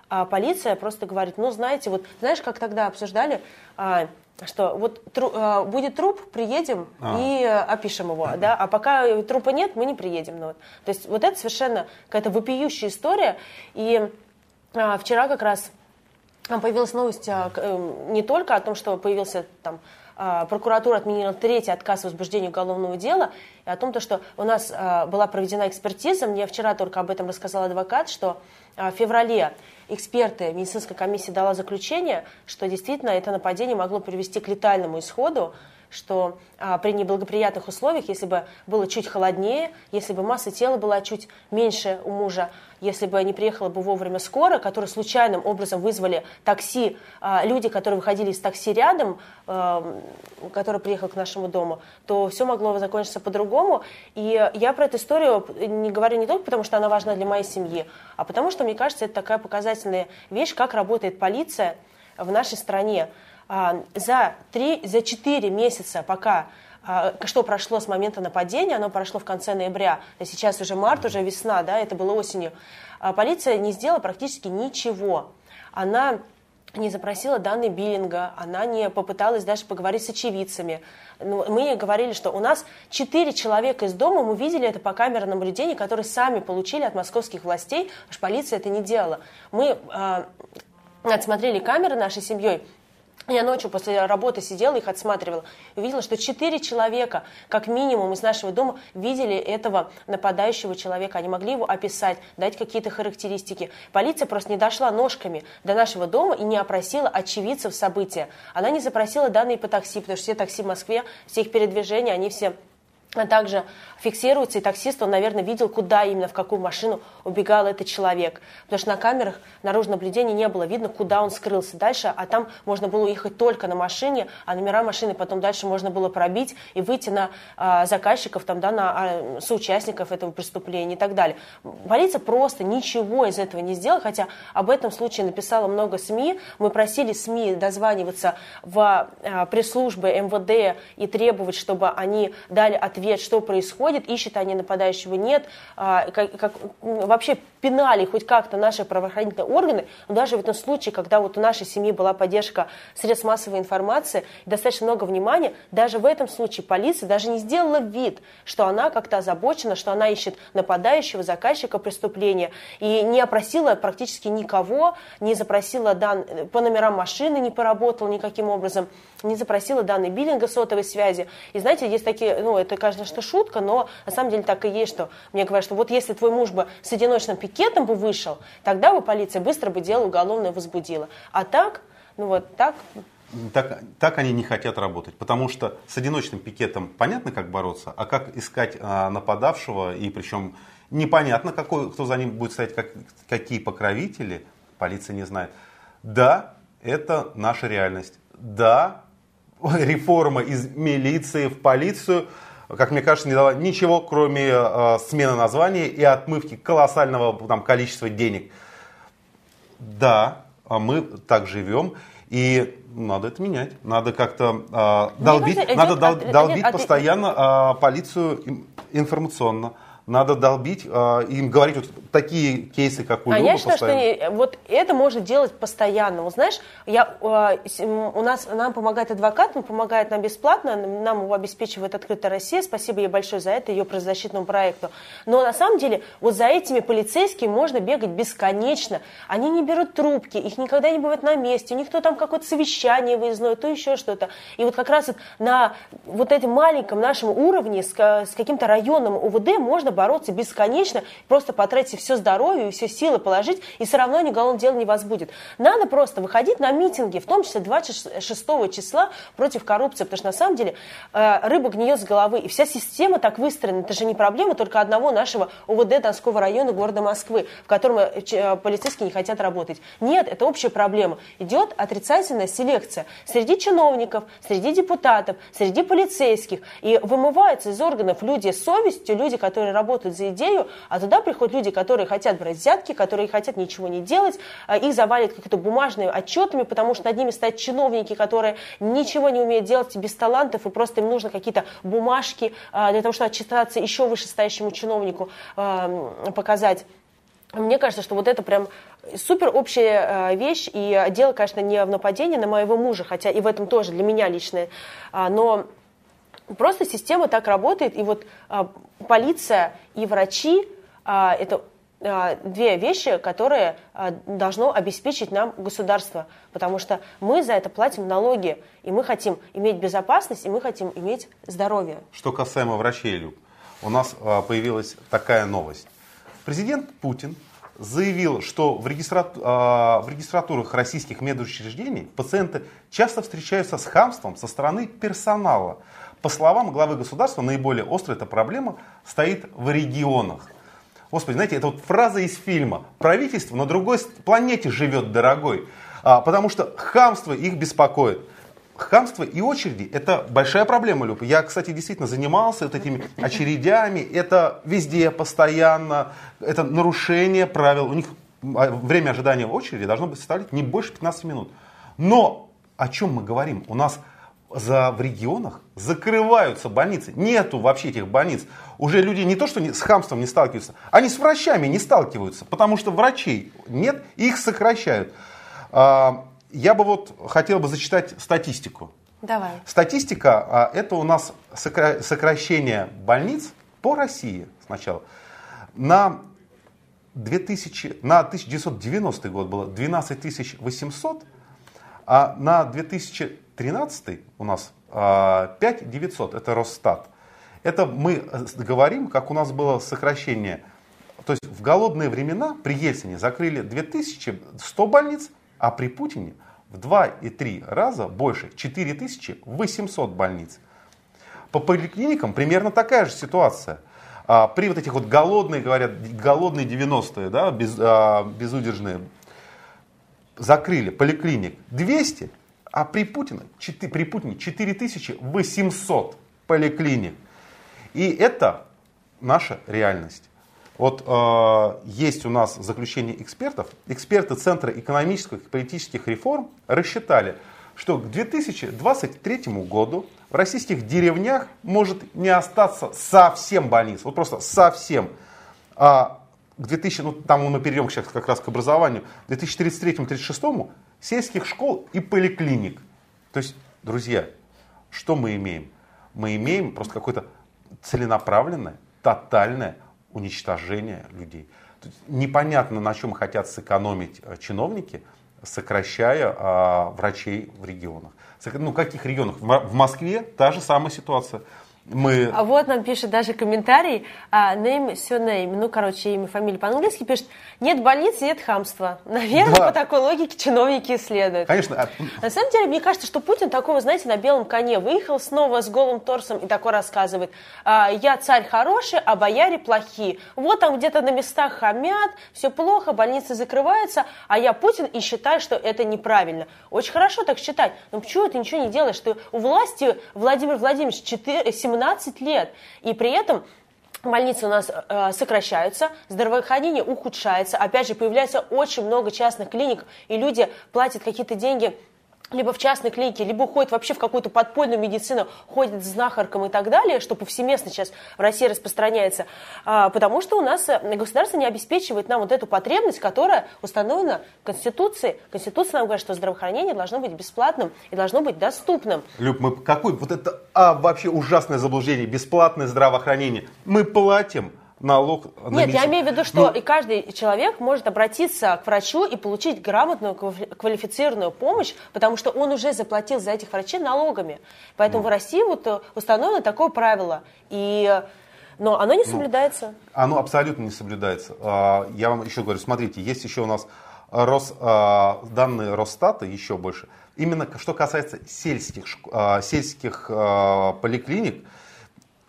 а полиция просто говорит, ну, знаете, вот знаешь, как тогда обсуждали, а, что вот тру, а, будет труп, приедем а. и опишем его, да, а пока трупа нет, мы не приедем. Ну, вот. То есть вот это совершенно какая-то вопиющая история, и а, вчера как раз появилась новость а, эм, не только о том, что появился там а, прокуратура отменила третий отказ в возбуждении уголовного дела, и о том, то, что у нас а, была проведена экспертиза, мне вчера только об этом рассказал адвокат, что в феврале эксперты медицинской комиссии дала заключение, что действительно это нападение могло привести к летальному исходу, что а, при неблагоприятных условиях, если бы было чуть холоднее, если бы масса тела была чуть меньше у мужа, если бы не приехала бы вовремя скорая, которые случайным образом вызвали такси, а, люди, которые выходили из такси рядом, а, который приехал к нашему дому, то все могло закончиться по-другому. И я про эту историю не говорю не только потому, что она важна для моей семьи, а потому что, мне кажется, это такая показательная вещь, как работает полиция в нашей стране. А, за, три, за 4 месяца, пока а, что прошло с момента нападения, оно прошло в конце ноября, а сейчас уже март, уже весна, да, это было осенью, полиция не сделала практически ничего. Она не запросила данные биллинга, она не попыталась даже поговорить с очевидцами. Ну, мы говорили, что у нас четыре человека из дома, мы видели это по камерам наблюдения, которые сами получили от московских властей, что полиция это не делала. Мы э, отсмотрели камеры нашей семьей, я ночью после работы сидела, их отсматривала. Увидела, что четыре человека, как минимум, из нашего дома видели этого нападающего человека. Они могли его описать, дать какие-то характеристики. Полиция просто не дошла ножками до нашего дома и не опросила очевидцев события. Она не запросила данные по такси, потому что все такси в Москве, все их передвижения, они все а также фиксируется, и таксист, он, наверное, видел, куда именно, в какую машину убегал этот человек. Потому что на камерах наружного наблюдения не было видно, куда он скрылся дальше, а там можно было ехать только на машине, а номера машины потом дальше можно было пробить и выйти на а, заказчиков, там, да, на а, соучастников этого преступления и так далее. Полиция просто ничего из этого не сделала, хотя об этом случае написало много СМИ. Мы просили СМИ дозваниваться в а, пресс-службы МВД и требовать, чтобы они дали ответ ответ, что происходит, ищет они нападающего, нет, а, как, как, вообще пинали хоть как-то наши правоохранительные органы, но даже в этом случае, когда вот у нашей семьи была поддержка средств массовой информации, достаточно много внимания, даже в этом случае полиция даже не сделала вид, что она как-то озабочена, что она ищет нападающего, заказчика преступления, и не опросила практически никого, не запросила дан... по номерам машины, не поработала никаким образом, не запросила данные биллинга сотовой связи. И знаете, есть такие, ну, это кажется, что шутка, но на самом деле так и есть, что мне говорят, что вот если твой муж бы с одиночным пикетом бы вышел, тогда бы полиция быстро бы дело уголовное возбудила. А так, ну вот так так, так они не хотят работать, потому что с одиночным пикетом понятно, как бороться, а как искать а, нападавшего, и причем непонятно, какой, кто за ним будет стоять, как, какие покровители, полиция не знает. Да, это наша реальность. Да, реформа из милиции в полицию, как мне кажется, не дала ничего, кроме э, смены названия и отмывки колоссального там, количества денег. Да, а мы так живем. И надо это менять. Надо как-то э, долбить, кажется, надо дол, от, долбить от, постоянно э, полицию информационно надо долбить, э, им говорить вот такие кейсы, как у а. Я считаю, постоянно. что вот это можно делать постоянно. Вот знаешь, я, э, у нас, нам помогает адвокат, он помогает нам бесплатно, нам его обеспечивает Открытая Россия. Спасибо ей большое за это, ее правозащитному проекту. Но на самом деле вот за этими полицейскими можно бегать бесконечно. Они не берут трубки, их никогда не бывает на месте, у них то там какое-то совещание выездное, то еще что-то. И вот как раз вот на вот этом маленьком нашем уровне с, с каким-то районным УВД можно бороться бесконечно, просто потратить все здоровье и все силы положить, и все равно ни уголовное дело не возбудит. Надо просто выходить на митинги, в том числе 26 числа против коррупции, потому что на самом деле э, рыба гниет с головы, и вся система так выстроена. Это же не проблема только одного нашего УВД Донского района города Москвы, в котором э, э, полицейские не хотят работать. Нет, это общая проблема. Идет отрицательная селекция среди чиновников, среди депутатов, среди полицейских. И вымываются из органов люди с совестью, люди, которые работают работают за идею, а туда приходят люди, которые хотят брать взятки, которые хотят ничего не делать, а их завалят какими-то бумажными отчетами, потому что над ними стоят чиновники, которые ничего не умеют делать без талантов, и просто им нужно какие-то бумажки а, для того, чтобы отчитаться еще вышестоящему чиновнику а, показать. Мне кажется, что вот это прям супер общая вещь, и дело, конечно, не в нападении на моего мужа, хотя и в этом тоже для меня личное, но Просто система так работает, и вот а, полиция и врачи а, это а, две вещи, которые а, должно обеспечить нам государство, потому что мы за это платим налоги, и мы хотим иметь безопасность, и мы хотим иметь здоровье. Что касаемо врачей, Люб, у нас а, появилась такая новость. Президент Путин заявил, что в, регистра... в регистратурах российских медучреждений пациенты часто встречаются с хамством со стороны персонала. По словам главы государства, наиболее острая эта проблема стоит в регионах. Господи, знаете, это вот фраза из фильма. Правительство на другой планете живет, дорогой. А, потому что хамство их беспокоит. Хамство и очереди – это большая проблема, Люб. Я, кстати, действительно занимался вот этими очередями. Это везде, постоянно. Это нарушение правил. У них а, время ожидания в очереди должно быть составлять не больше 15 минут. Но о чем мы говорим? У нас за, в регионах закрываются больницы. Нету вообще этих больниц. Уже люди не то, что не, с хамством не сталкиваются, они с врачами не сталкиваются, потому что врачей нет, их сокращают. А, я бы вот хотел бы зачитать статистику. Давай. Статистика, а, это у нас сокращение больниц по России сначала. На 2000, на 1990 год было 12 800, а на 2000 13 у нас 5 а, 900, это Росстат. Это мы э, говорим, как у нас было сокращение. То есть в голодные времена при Ельцине закрыли 2100 больниц, а при Путине в 2,3 раза больше, 4800 больниц. По поликлиникам примерно такая же ситуация. А, при вот этих вот голодные, говорят, голодные 90-е, да, без, а, безудержные, закрыли поликлиник 200, а при Путине, при Путине 4800 поликлиник. И это наша реальность. Вот э, есть у нас заключение экспертов. Эксперты Центра экономических и политических реформ рассчитали, что к 2023 году в российских деревнях может не остаться совсем больниц. Вот просто совсем. А к 2000, ну там мы перейдем сейчас как раз к образованию, к 2033-2036 сельских школ и поликлиник. То есть, друзья, что мы имеем? Мы имеем просто какое-то целенаправленное, тотальное уничтожение людей. непонятно, на чем хотят сэкономить э, чиновники, сокращая а, врачей в регионах. Ну, каких регионах? В Москве та же самая ситуация. Мы... А вот нам пишет даже комментарий, а, name, surname, ну, короче, имя, фамилия по-английски, пишет, нет больницы, нет хамства. Наверное, Да. по такой логике чиновники исследуют. Конечно, а, На самом деле, мне кажется, что Путин такого, знаете, на белом коне выехал снова с голым торсом и такой рассказывает, «А, я царь хороший, а бояре плохие. Вот там где-то на местах хамят, все плохо, больницы закрываются, а я Путин и считаю, что это неправильно. Очень хорошо так считать, но почему ты ничего не делаешь? Ты у власти Владимир Владимирович 4, 17 лет, и при этом Больницы у нас э, сокращаются, здравоохранение ухудшается, опять же появляется очень много частных клиник, и люди платят какие-то деньги либо в частной клинике, либо уходят вообще в какую-то подпольную медицину, ходят с знахарком и так далее, что повсеместно сейчас в России распространяется, а, потому что у нас э, государство не обеспечивает нам вот эту потребность, которая установлена Конституцией. Конституция нам говорит, что здравоохранение должно быть бесплатным и должно быть доступным. Люб, мы какой вот это а, вообще ужасное заблуждение, бесплатное здравоохранение. Мы платим налог на Нет, я имею в виду, что Ну, и каждый человек может обратиться к врачу и получить грамотную, квалифи- квалифицированную помощь, потому что он уже заплатил за этих врачей налогами. Поэтому Ну. в России вот э, установлено такое правило. И, но оно Ну. не соблюдается. Оно абсолютно не соблюдается. А, Я вам еще говорю, смотрите, есть еще у нас Рос, а, данные Росстата, еще больше. Именно что касается сельских, а, сельских поликлиник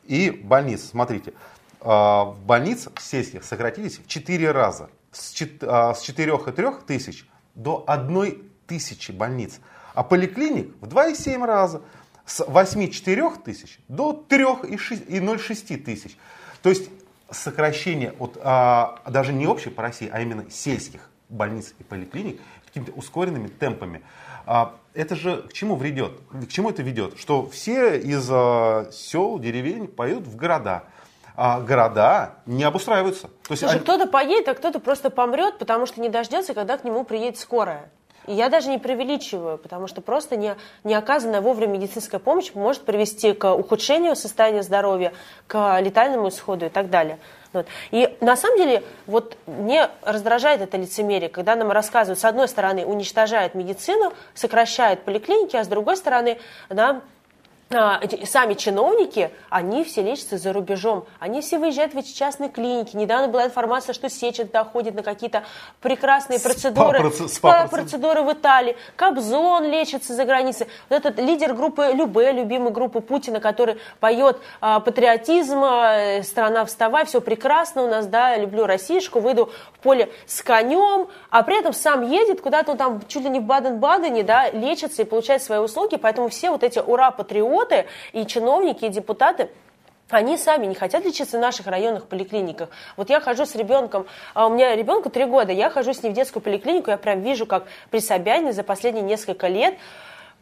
и больниц. Смотрите, в больницах сельских сократились в 4 раза. С чет- а, с 4,3 тысяч до 1 тысячи больниц. А поликлиник в 2,7 раза. С 8,4 тысяч до 3,06 тысяч. То есть сокращение от, а, даже не общей по России, а именно сельских больниц и поликлиник какими-то ускоренными темпами. А, это же к чему ведет? К чему это ведет? Что все из а, сел, деревень поедут в города. А города не обустраиваются. То есть Слушай, они- кто-то поедет, а кто-то просто помрет, потому что не дождется, когда к нему приедет скорая. И я даже не преувеличиваю, потому что просто не, не оказанная вовремя медицинская помощь может привести к ухудшению состояния здоровья, к летальному исходу и так далее. Вот. И на самом деле вот мне раздражает это лицемерие, когда нам рассказывают, с одной стороны, уничтожают медицину, сокращают поликлиники, а с другой стороны, нам сами чиновники, они все лечатся за рубежом. Они все выезжают в эти частные клиники. Недавно была информация, что Сечин доходит на какие-то прекрасные процедуры, СПА-проце- СПА СПА-процедуры. процедуры в Италии. Кобзон лечится за границей. Вот этот лидер группы Любе, любимой группы Путина, который поет а, патриотизм, а, страна вставай, все прекрасно у нас, да, люблю Россишку, выйду в поле с конем, а при этом сам едет куда-то там чуть ли не в Баден-Бадене, да, лечится и получает свои услуги, поэтому все вот эти ура-патриоты и чиновники, и депутаты, они сами не хотят лечиться в наших районных поликлиниках. Вот я хожу с ребенком, а у меня ребенку три года, я хожу с ним в детскую поликлинику, я прям вижу, как при Собянине за последние несколько лет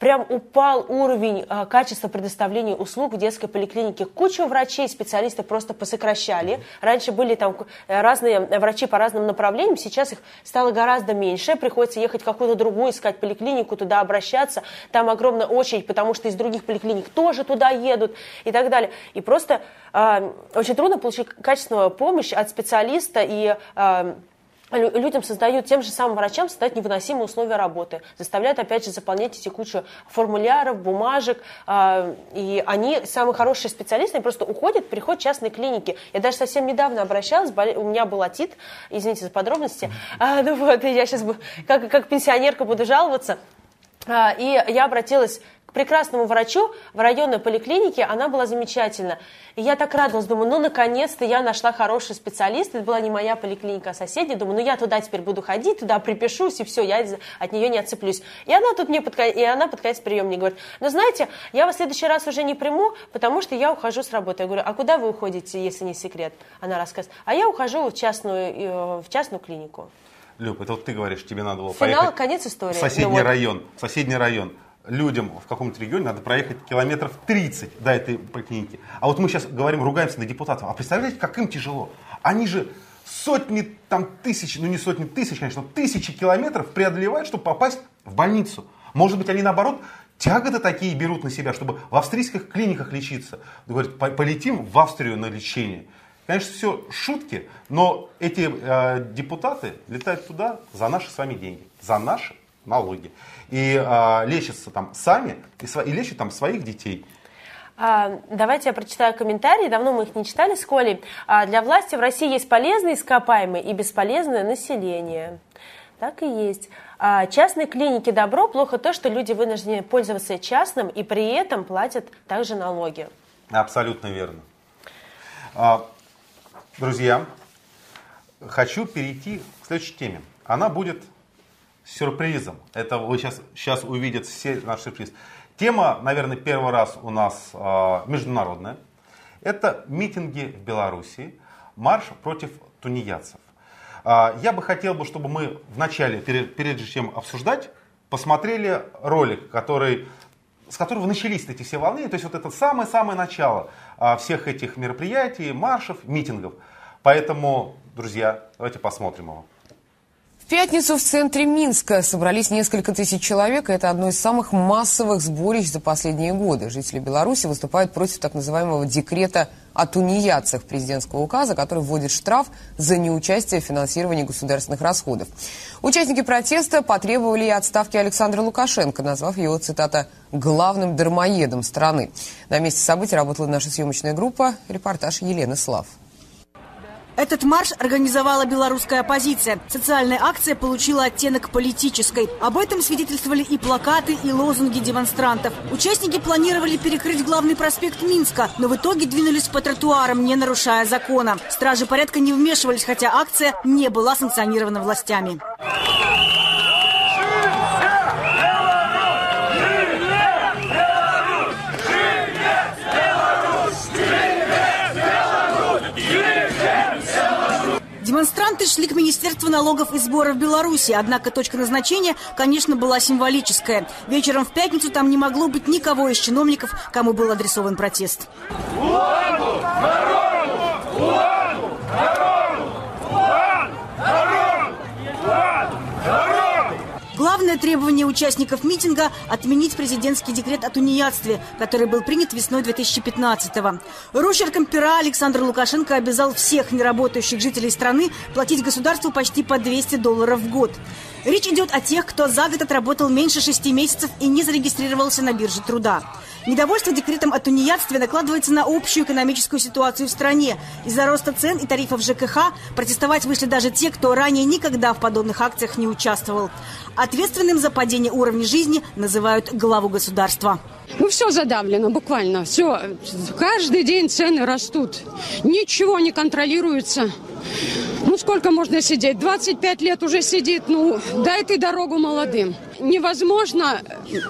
прям упал уровень а, качества предоставления услуг в детской поликлинике. Кучу врачей, специалисты просто посокращали. Раньше были там э, разные врачи по разным направлениям, сейчас их стало гораздо меньше. Приходится ехать в какую-то другую, искать поликлинику, туда обращаться. Там огромная очередь, потому что из других поликлиник тоже туда едут и так далее. И просто а, очень трудно получить качественную помощь от специалиста и лю- людям создают, тем же самым врачам создают невыносимые условия работы, заставляют опять же заполнять эти кучу формуляров, бумажек, а, и они, самые хорошие специалисты, они просто уходят, приходят в частные клиники. Я даже совсем недавно обращалась, у меня был отит, извините за подробности, А, ну вот, я сейчас как, как пенсионерка буду жаловаться, а, И я обратилась прекрасному врачу в районной поликлинике, она была замечательна. И я так радовалась, думаю, ну, наконец-то я нашла хороший специалист, это была не моя поликлиника, а соседняя, думаю, ну, я туда теперь буду ходить, туда припишусь, и все, я от нее не отцеплюсь. И она тут мне под, и она под конец приема мне говорит, ну, знаете, я вас в следующий раз уже не приму, потому что я ухожу с работы. Я говорю, а куда вы уходите, если не секрет? Она рассказывает, а я ухожу в частную, э, в частную клинику. Люб, это вот ты говоришь, тебе надо было Финал, поехать конец истории. в соседний Ну вот. район. В соседний район. Людям в каком-то регионе надо проехать километров 30 до этой поликлиники. А вот мы сейчас говорим, ругаемся на депутатов. А представляете, как им тяжело? Они же сотни, там тысяч, ну не сотни тысяч, конечно, но тысячи километров преодолевают, чтобы попасть в больницу. Может быть, они наоборот тяготы такие берут на себя, чтобы в австрийских клиниках лечиться. Говорят, «По- полетим в Австрию на лечение. Конечно, все шутки, но эти э, депутаты летают туда за наши с вами деньги, за наши налоги. И э, лечатся там сами, и, и лечат там своих детей. А, давайте я прочитаю комментарии. Давно мы их не читали с Колей. А, для власти в России есть полезные ископаемые и бесполезное население. Так и есть. А, частные клиники добро, плохо то, что люди вынуждены пользоваться частным и при этом платят также налоги. Абсолютно верно. А, друзья, хочу перейти к следующей теме. Она будет сюрпризом. Это вы сейчас, сейчас увидят все наш сюрприз. Тема, наверное, первый раз у нас э, международная. Это митинги в Беларуси, марш против тунеядцев. Э, я бы хотел, бы, чтобы мы вначале, перед, перед чем обсуждать, посмотрели ролик, который, с которого начались эти все волны. То есть вот это самое-самое начало э, всех этих мероприятий, маршев, митингов. Поэтому, друзья, давайте посмотрим его. В пятницу в центре Минска собрались несколько тысяч человек. Это одно из самых массовых сборищ за последние годы. Жители Беларуси выступают против так называемого декрета о тунеядцах президентского указа, который вводит штраф за неучастие в финансировании государственных расходов. Участники протеста потребовали и отставки Александра Лукашенко, назвав его, цитата, «главным дармоедом страны». На месте событий работала наша съемочная группа. Репортаж Елены Слав. Этот марш организовала белорусская оппозиция. Социальная акция получила оттенок политической. Об этом свидетельствовали и плакаты, и лозунги демонстрантов. Участники планировали перекрыть главный проспект Минска, но в итоге двинулись по тротуарам, не нарушая закона. Стражи порядка не вмешивались, хотя акция не была санкционирована властями. Демонстранты шли к Министерству налогов и сборов Беларуси, однако точка назначения, конечно, была символическая. Вечером в пятницу там не могло быть никого из чиновников, кому был адресован протест. Народу! Главное требование участников митинга – отменить президентский декрет о тунеядстве, который был принят весной 2015-го. Рущерком пера Александр Лукашенко обязал всех неработающих жителей страны платить государству почти по 200 долларов в год. Речь идет о тех, кто за год отработал меньше шести месяцев и не зарегистрировался на бирже труда. Недовольство декретом о тунеядстве накладывается на общую экономическую ситуацию в стране. Из-за роста цен и тарифов ЖКХ протестовать вышли даже те, кто ранее никогда в подобных акциях не участвовал. Ответственным за падение уровня жизни называют главу государства. Ну, все задавлено, буквально. Все. Каждый день цены растут. Ничего не контролируется. Ну, сколько можно сидеть? 25 лет уже сидит. Ну, дай ты дорогу молодым. Невозможно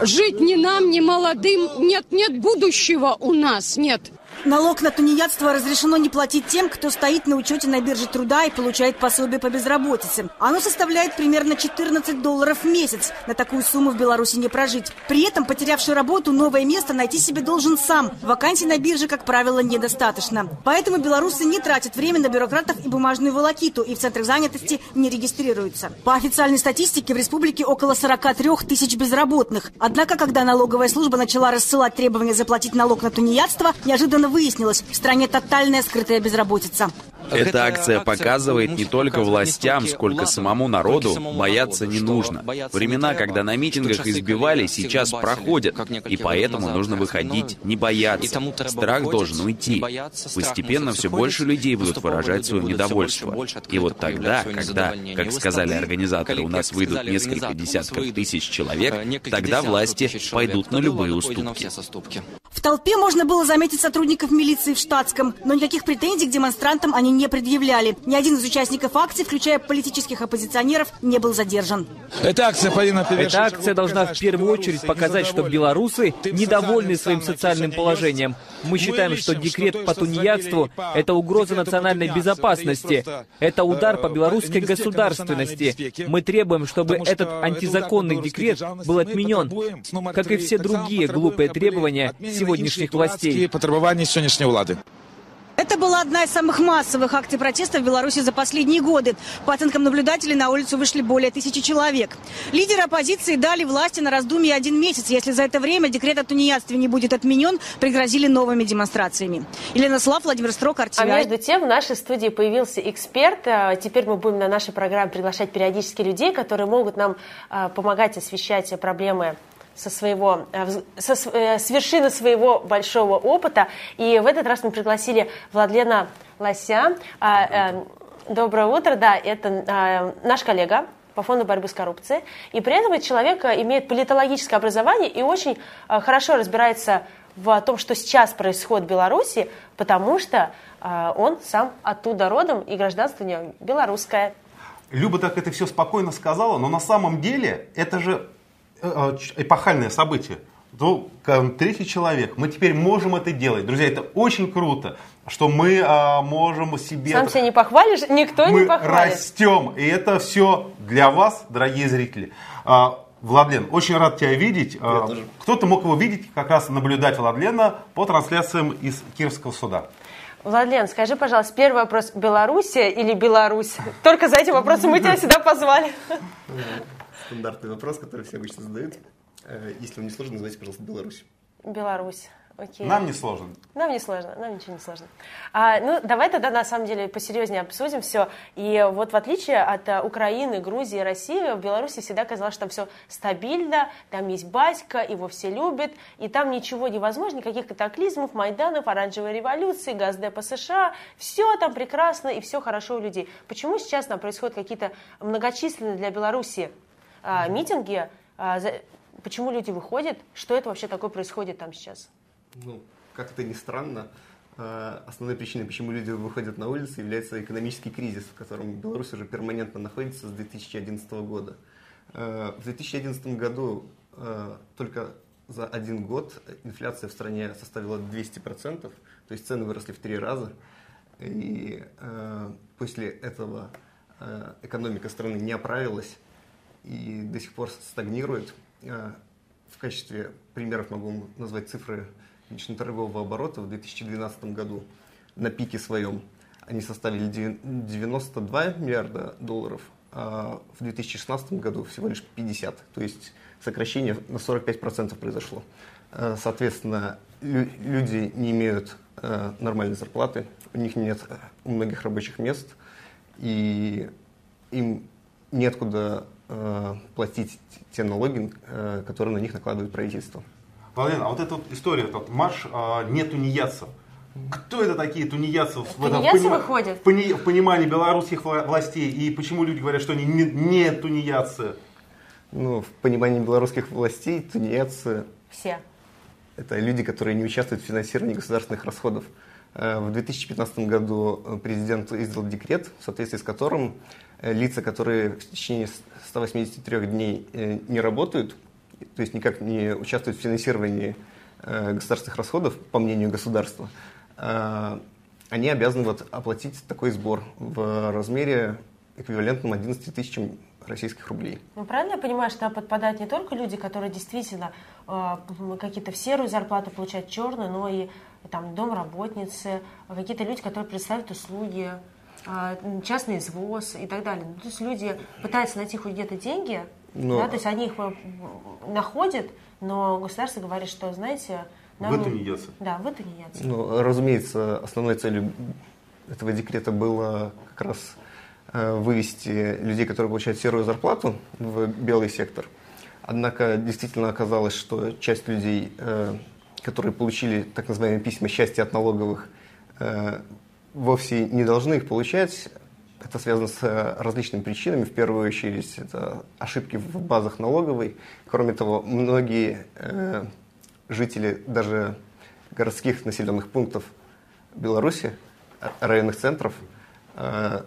жить ни нам, ни молодым. Нет, нет будущего у нас, нет. Налог на тунеядство разрешено не платить тем, кто стоит на учете на бирже труда и получает пособие по безработице. Оно составляет примерно 14 долларов в месяц. На такую сумму в Беларуси не прожить. При этом потерявший работу новое место найти себе должен сам. Вакансий на бирже, как правило, недостаточно. Поэтому белорусы не тратят время на бюрократов и бумажную волокиту и в центрах занятости не регистрируются. По официальной статистике в республике около 43 тысяч безработных. Однако, когда налоговая служба начала рассылать требования заплатить налог на тунеядство, неожиданно выяснилось, в стране тотальная скрытая безработица. Эта акция показывает не только властям, сколько самому народу. бояться не нужно. Времена, когда на митингах избивали, сейчас проходят, и поэтому нужно выходить, не бояться. Страх должен уйти. Постепенно все больше людей будут выражать свое недовольство. И вот тогда, когда, как сказали организаторы, у нас выйдут несколько десятков тысяч человек, тогда власти пойдут на любые уступки. В толпе можно было заметить сотрудников милиции в штатском, но никаких претензий к демонстрантам они не предъявляли. Ни один из участников акции, включая политических оппозиционеров, не был задержан. Эта акция, Эта акция должна в первую очередь показать, что белорусы недовольны своим социальным положением. Мы считаем, что декрет по тунеядству – это угроза национальной безопасности, это удар по белорусской государственности. Мы требуем, чтобы этот антизаконный декрет был отменен, как и все другие глупые требования сегодняшних властей. Это была одна из самых массовых акций протеста в Беларуси за последние годы. По оценкам наблюдателей на улицу вышли более тысячи человек. Лидеры оппозиции дали власти на раздумье один месяц. Если за это время декрет о тунеядстве не будет отменен, пригрозили новыми демонстрациями. Елена Слав, Владимир Строк, RTVI. А между тем в нашей студии появился эксперт. А, теперь мы будем на нашей программе приглашать периодически людей, которые могут нам а, помогать освещать проблемы со своего, со, с вершины своего большого опыта. И в этот раз мы пригласили Владлена Лося. Доброе утро, да, это наш коллега, по фонду борьбы с коррупцией. И при этом человек э, имеет политологическое образование и очень э, хорошо разбирается в том, что сейчас происходит в Беларуси, потому что э, он сам оттуда родом, и гражданство у него белорусское. Люба так это все спокойно сказала, но на самом деле это же эпохальное событие. Ну, третий человек. Мы теперь можем это делать. Друзья, это очень круто что мы а, можем себе... Сам себя не похвалишь, никто мы не похвалит. растем, и это все для вас, дорогие зрители. А, Владлен, очень рад тебя видеть. А, кто-то мог его видеть, как раз наблюдать Владлена по трансляциям из Кировского суда. Владлен, скажи, пожалуйста, первый вопрос, Белоруссия или Беларусь? Только за этим вопросом мы тебя сюда позвали. Стандартный вопрос, который все обычно задают. Э, если вам не сложно, называйте, пожалуйста, Беларусь. Беларусь. Окей. Нам не сложно. Нам не сложно, нам ничего не сложно. А, ну, давай тогда на самом деле посерьезнее обсудим все. И вот в отличие от а, Украины, Грузии, России, в Беларуси всегда казалось, что там все стабильно, там есть батька, его все любят, и там ничего невозможно, никаких катаклизмов, Майданов, оранжевой революции, Газдепа США, все там прекрасно и все хорошо у людей. Почему сейчас там происходят какие-то многочисленные для Беларуси а, митинги, а, почему люди выходят, что это вообще такое происходит там сейчас? ну, как это ни странно, э, основной причиной, почему люди выходят на улицы, является экономический кризис, в котором Беларусь уже перманентно находится с 2011 года. В 2011 году только за один год инфляция в стране составила 200%, то есть цены выросли в три раза. И после этого экономика страны не оправилась и до сих пор стагнирует. В качестве примеров могу назвать цифры внешнеторгового оборота в 2012 году на пике своем они составили 92 миллиарда долларов, а в 2016 году всего лишь 50. То есть сокращение на 45% произошло. А, соответственно, люди не имеют а, нормальной зарплаты, у них нет многих рабочих мест, и им неоткуда платить те налоги, которые на них накладывает правительство. Владимир, а вот эта вот история, этот марш а, «Не тунеядцев». Кто это такие тунеядцы? Тунеядцы в, этом, выходят? В, пони, в понимании белорусских властей. И почему люди говорят, что они не, не тунеядцы? Ну, в понимании белорусских властей тунеядцы... Все. Это люди, которые не участвуют в финансировании государственных расходов. Э, в 2015 году президент издал декрет, в соответствии с которым э, лица, которые в течение 183 дней э, не работают, то есть никак не участвуют в финансировании э, государственных расходов, по мнению государства, э, они обязаны вот оплатить такой сбор в размере эквивалентном 11 тысячам российских рублей. Ну, правильно я понимаю, что подпадают не только люди, которые действительно э, какие-то в серую зарплату получают черную, но и там домработницы, какие-то люди, которые представляют услуги, э, частный извоз и так далее. Ну, то есть люди пытаются найти хоть где-то деньги, но... Да, то есть они их э, находят, но государство говорит, что, знаете... Нам... Вы тунеядцы. Да, вы тунеядцы. Ну, разумеется, основной целью этого декрета было как раз э, вывести людей, которые получают серую зарплату, в белый сектор. Однако действительно оказалось, что часть людей, э, которые получили так называемые письма счастья от налоговых, вовсе не должны их получать, это связано с э, различными причинами. В первую очередь, это ошибки в базах налоговой. Кроме того, многие э, жители даже городских населенных пунктов Беларуси, э, районных центров, э,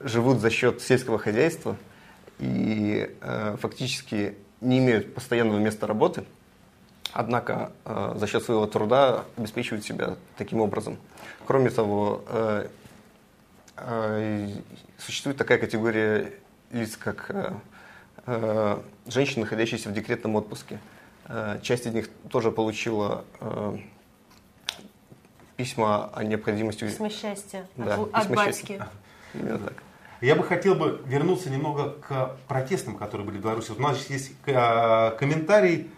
живут за счет сельского хозяйства и э, фактически не имеют постоянного места работы, однако э, за счет своего труда обеспечивают себя таким образом. Кроме того, э, а, существует такая категория лиц, как э, э, женщины, находящиеся в декретном отпуске. Э, часть из них тоже получила письма о необходимости... Письма счастья да, от, от батьки. Именно так. Я бы хотел бы вернуться немного к протестам, которые были в Беларуси. Вот у нас есть комментарий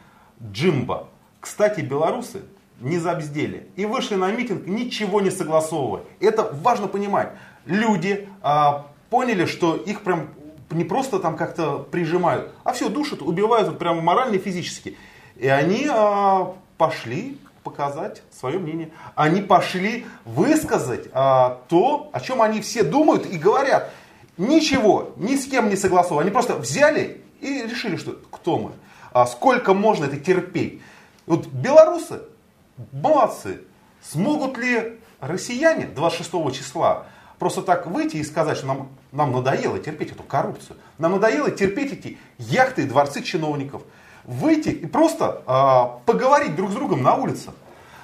Джимба. Кстати, белорусы не забздели и вышли на митинг, ничего не согласовывая. Это важно понимать люди а, поняли, что их прям не просто там как-то прижимают, а все душат, убивают вот прямо морально и физически. И они а, пошли показать свое мнение. Они пошли высказать а, то, о чем они все думают и говорят. Ничего, ни с кем не согласовывая. Они просто взяли и решили, что кто мы. А сколько можно это терпеть. Вот белорусы молодцы. Смогут ли россияне 26 числа просто так выйти и сказать, что нам, нам надоело терпеть эту коррупцию, нам надоело терпеть эти яхты и дворцы чиновников, выйти и просто а, поговорить друг с другом на улице.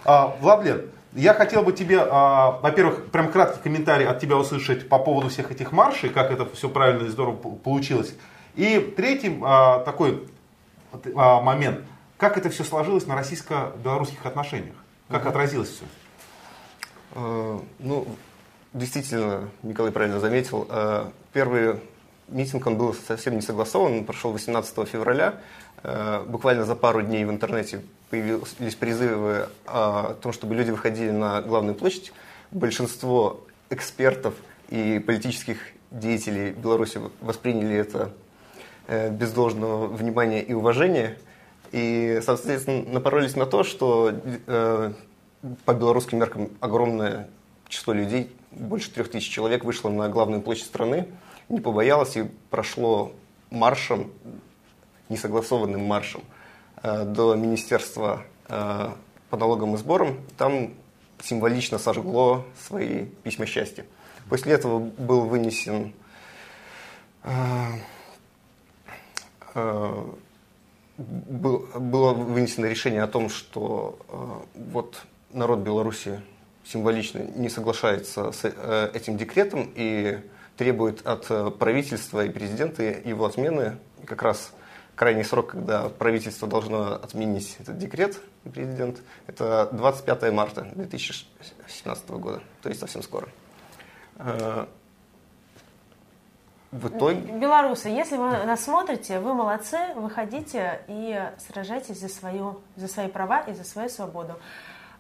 А, Владлен, я хотел бы тебе, а, во-первых, прям краткий комментарий от тебя услышать по поводу всех этих маршей, как это все правильно и здорово получилось. И третий а, такой момент, как это все сложилось на российско-белорусских отношениях, как отразилось все? Э, ну, действительно, Николай правильно заметил, э, первый митинг он был совсем не согласован, он прошел 18 февраля. Буквально за пару дней в интернете появились призывы о том, чтобы люди выходили на главную площадь. Большинство экспертов и политических деятелей Беларуси восприняли это без должного внимания и уважения. И, соответственно, напоролись на то, что по белорусским меркам огромное число людей, больше трех тысяч человек вышло на главную площадь страны, не побоялось и прошло маршем, несогласованным маршем э, до Министерства э, по налогам и сборам. Там символично сожгло свои письма счастья. После этого был вынесен э, было вынесено решение о том, что вот народ Беларуси символично не соглашается с э, этим декретом и требует от э, правительства и президента его отмены. Как раз крайний срок, когда правительство должно отменить этот декрет, президент, это 25 марта 2017 года, то есть совсем скоро. В итоге... Белорусы, если вы нас смотрите, вы молодцы, выходите и сражайтесь за, свою, за свои права и за свою свободу.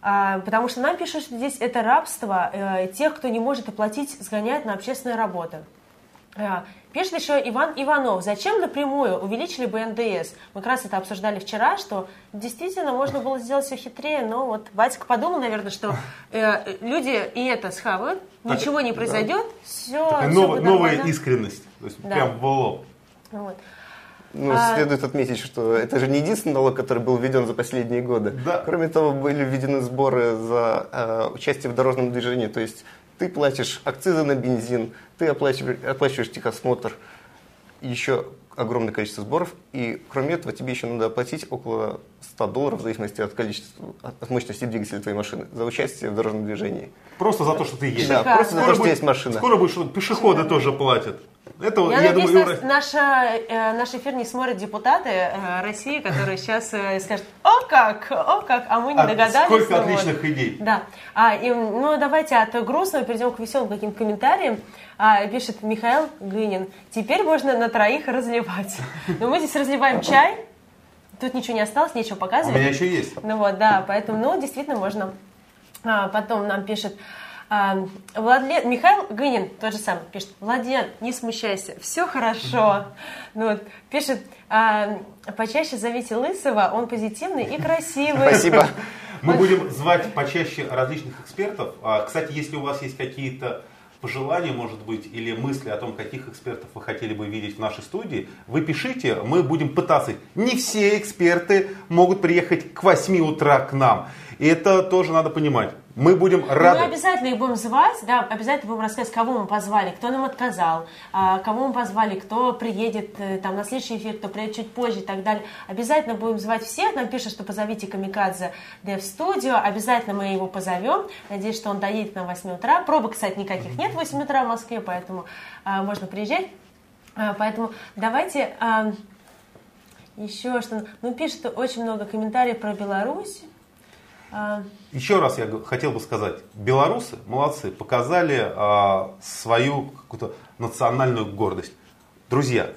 А, потому что нам пишут, что здесь это рабство, э, тех, кто не может оплатить, сгоняют на общественные работы. А, пишет еще Иван Иванов, зачем напрямую увеличили бы НДС? Мы как раз это обсуждали вчера, что действительно можно было сделать все хитрее, но вот Батька подумал, наверное, что э, люди и это схавают, так, ничего не произойдет, да. все, Такая все новая, новая искренность, то есть да. прям в лоб. Вот. Ну, а... следует отметить, что это же не единственный налог, который был введен за последние годы. Да. Кроме того, были введены сборы за э, участие в дорожном движении. То есть ты платишь акцизы на бензин, ты оплачиваешь, оплачиваешь техосмотр, еще огромное количество сборов. И кроме этого, тебе еще надо оплатить около 100 долларов, в зависимости от количества, от мощности двигателя твоей машины, за участие в дорожном движении. Просто за то, что ты едешь. Да, просто за то, что есть машина. Скоро будет, что пешеходы тоже платят. Это, я, я надеюсь, думаю, наш, э, наш эфир не смотрят депутаты э, России, которые сейчас э, скажут, о как, о как, а мы не а догадались. Сколько ну, отличных вот. идей. Да. А, и, ну, давайте от грустного перейдем к веселым каким-то комментариям. А, пишет Михаил Гынин, теперь можно на троих разливать. Но мы здесь разливаем чай, тут ничего не осталось, нечего показывать. У меня еще есть. Ну вот, да, поэтому, ну, действительно можно. А, потом нам пишет, а, Владлен, Михаил Гынин, тот же самый, пишет, Владлен, не смущайся, все хорошо. Ну, вот, пишет, а, почаще зовите Лысого, он позитивный и красивый. Спасибо. Мы будем звать почаще различных экспертов. А, кстати, если у вас есть какие-то пожелания, может быть, или мысли о том, каких экспертов вы хотели бы видеть в нашей студии, вы пишите, мы будем пытаться. Не все эксперты могут приехать к 8 утра к нам. И это тоже надо понимать. Мы будем рады. Мы обязательно их будем звать, да, обязательно будем рассказывать, кого мы позвали, кто нам отказал, а, кого мы позвали, кто приедет э, там на следующий эфир, кто приедет чуть позже и так далее. Обязательно будем звать всех. Нам пишут, что позовите Камикадзе Дев студию. Обязательно мы его позовем. Надеюсь, что он доедет на 8 утра. Пробок, кстати, никаких нет в 8 утра в Москве, поэтому а, можно приезжать. А, поэтому давайте еще что. Ну, пишут очень много комментариев про Беларусь. А, Еще раз я хотел бы сказать, белорусы молодцы, показали а, свою какую-то национальную гордость. Друзья,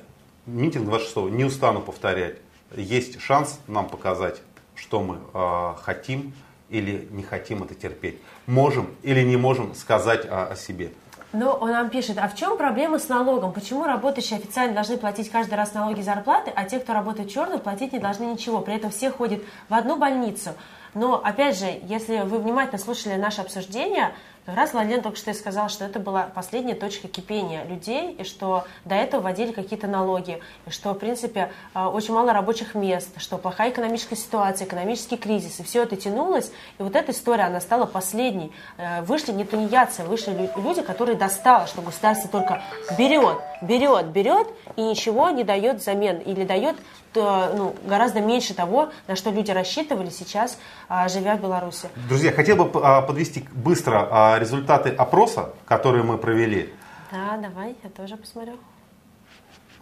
митинг 26 не устану повторять. Есть шанс нам показать, что мы а, хотим или не хотим это терпеть. Можем или не можем сказать о, о себе. Но он нам пишет, а в чем проблема с налогом? Почему работающие официально должны платить каждый раз налоги и зарплаты, а те, кто работает черно, платить не должны ничего? При этом все ходят в одну больницу. Но, опять же, если вы внимательно слушали наше обсуждение, как раз Владимир только что и сказал, что это была последняя точка кипения людей, и что до этого вводили какие-то налоги, и что, в принципе, а, очень мало рабочих мест, что плохая экономическая ситуация, экономический кризис, и все это тянулось, и вот эта история, она стала последней. Э, вышли не тунеядцы, вышли люди, которые достало, что государство только берет, берет, берет, и ничего не дает взамен, или дает ну, гораздо меньше того, на что люди рассчитывали сейчас, а, живя в Беларуси. Друзья, хотел бы а, подвести быстро а, результаты опроса, которые мы провели. Да, давай, я тоже посмотрю.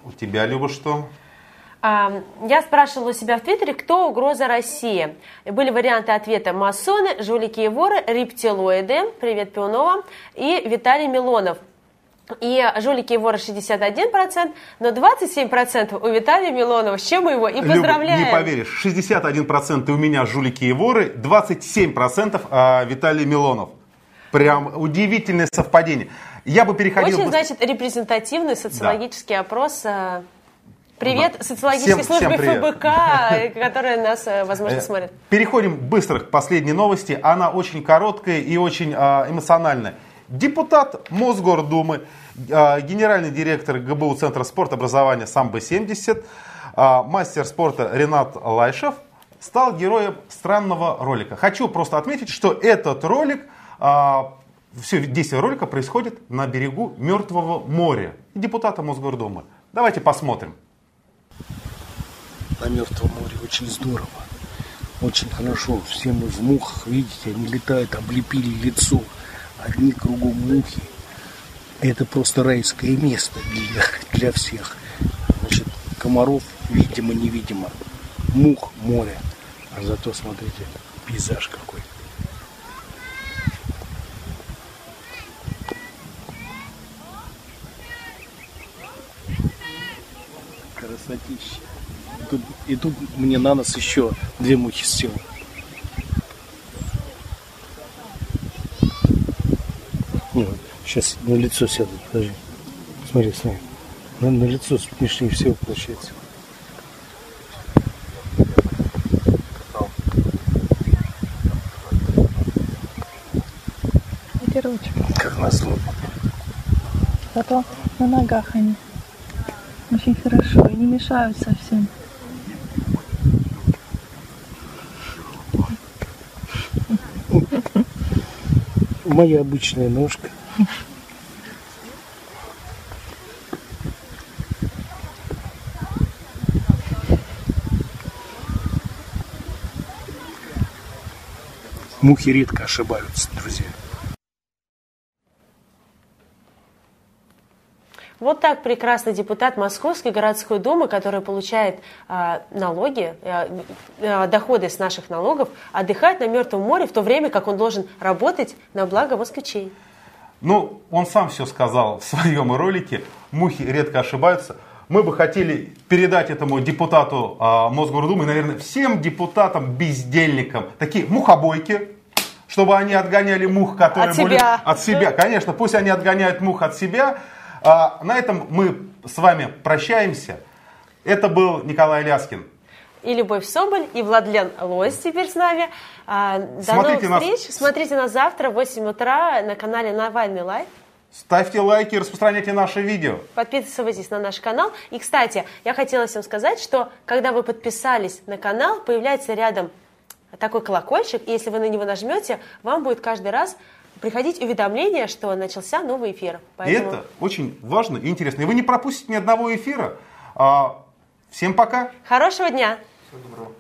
У тебя, Люба, что? Я спрашивала у себя в Твиттере, кто угроза России. Были варианты ответа масоны, жулики и воры, рептилоиды, привет Пионова, и Виталий Милонов – и жулики и воры 61%, но 27% у Виталия Милонова, с чем мы его и поздравляем. Люб, не поверишь, 61% у меня жулики и воры, 27% а, Виталий Милонов. Прям удивительное совпадение. Я бы переходил... Очень, значит, репрезентативный социологический да. опрос а, Привет да. социологической всем, службе всем ФБК, которая нас, э, возможно, э, смотрит. Переходим быстро к последней новости. Она очень короткая и очень а, эмоциональная. Депутат Мосгордумы, а, генеральный директор ГБУ Центра спорта образования САМБ-70, а, мастер спорта Ренат Лайшев стал героем странного ролика. Хочу просто отметить, что этот ролик, а, все действие ролика происходит на берегу Мертвого моря. Депутата Мосгордумы. Давайте посмотрим. На Мертвом море очень здорово. Очень хорошо. Все мы в мухах, видите, они летают, облепили лицо одни кругом мухи. Это просто райское место для, для всех. Значит, комаров видимо-невидимо. Мух море. А зато смотрите, пейзаж какой. Красотища. И тут мне на нос еще две мухи сел. Сейчас на лицо сядут, подожди. Смотри, смотри. На, на лицо смешнее всего получается. Ветерочек. Как назло. Зато на ногах они. Очень хорошо и не мешают совсем. Моя обычная ножка. Мухи редко ошибаются, друзья. Вот так прекрасный депутат Московской городской думы, который получает э, налоги, э, э, доходы с наших налогов, отдыхает на Мертвом море, в то время как он должен работать на благо москвичей. Ну, он сам все сказал в своем ролике. Мухи редко ошибаются. Мы бы хотели передать этому депутату а, Мосгордумы, наверное, всем депутатам-бездельникам, такие мухобойки, чтобы они отгоняли мух, которые от были себя. от себя. Конечно, пусть они отгоняют мух от себя. А, на этом мы с вами прощаемся. Это был Николай Ляскин и Любовь Соболь, и Владлен Лось теперь с нами. А, до Смотрите новых встреч. Нас... Смотрите нас завтра в 8 утра на канале Навальный Лайв. Ставьте лайки распространяйте наше видео. Подписывайтесь на наш канал. И, кстати, я хотела всем сказать, что когда вы подписались на канал, появляется рядом такой колокольчик, и если вы на него нажмете, вам будет каждый раз приходить уведомление, что начался новый эфир. Поэтому... Это очень важно и интересно. И вы не пропустите ни одного эфира. А, всем пока. Хорошего дня. Всего доброго.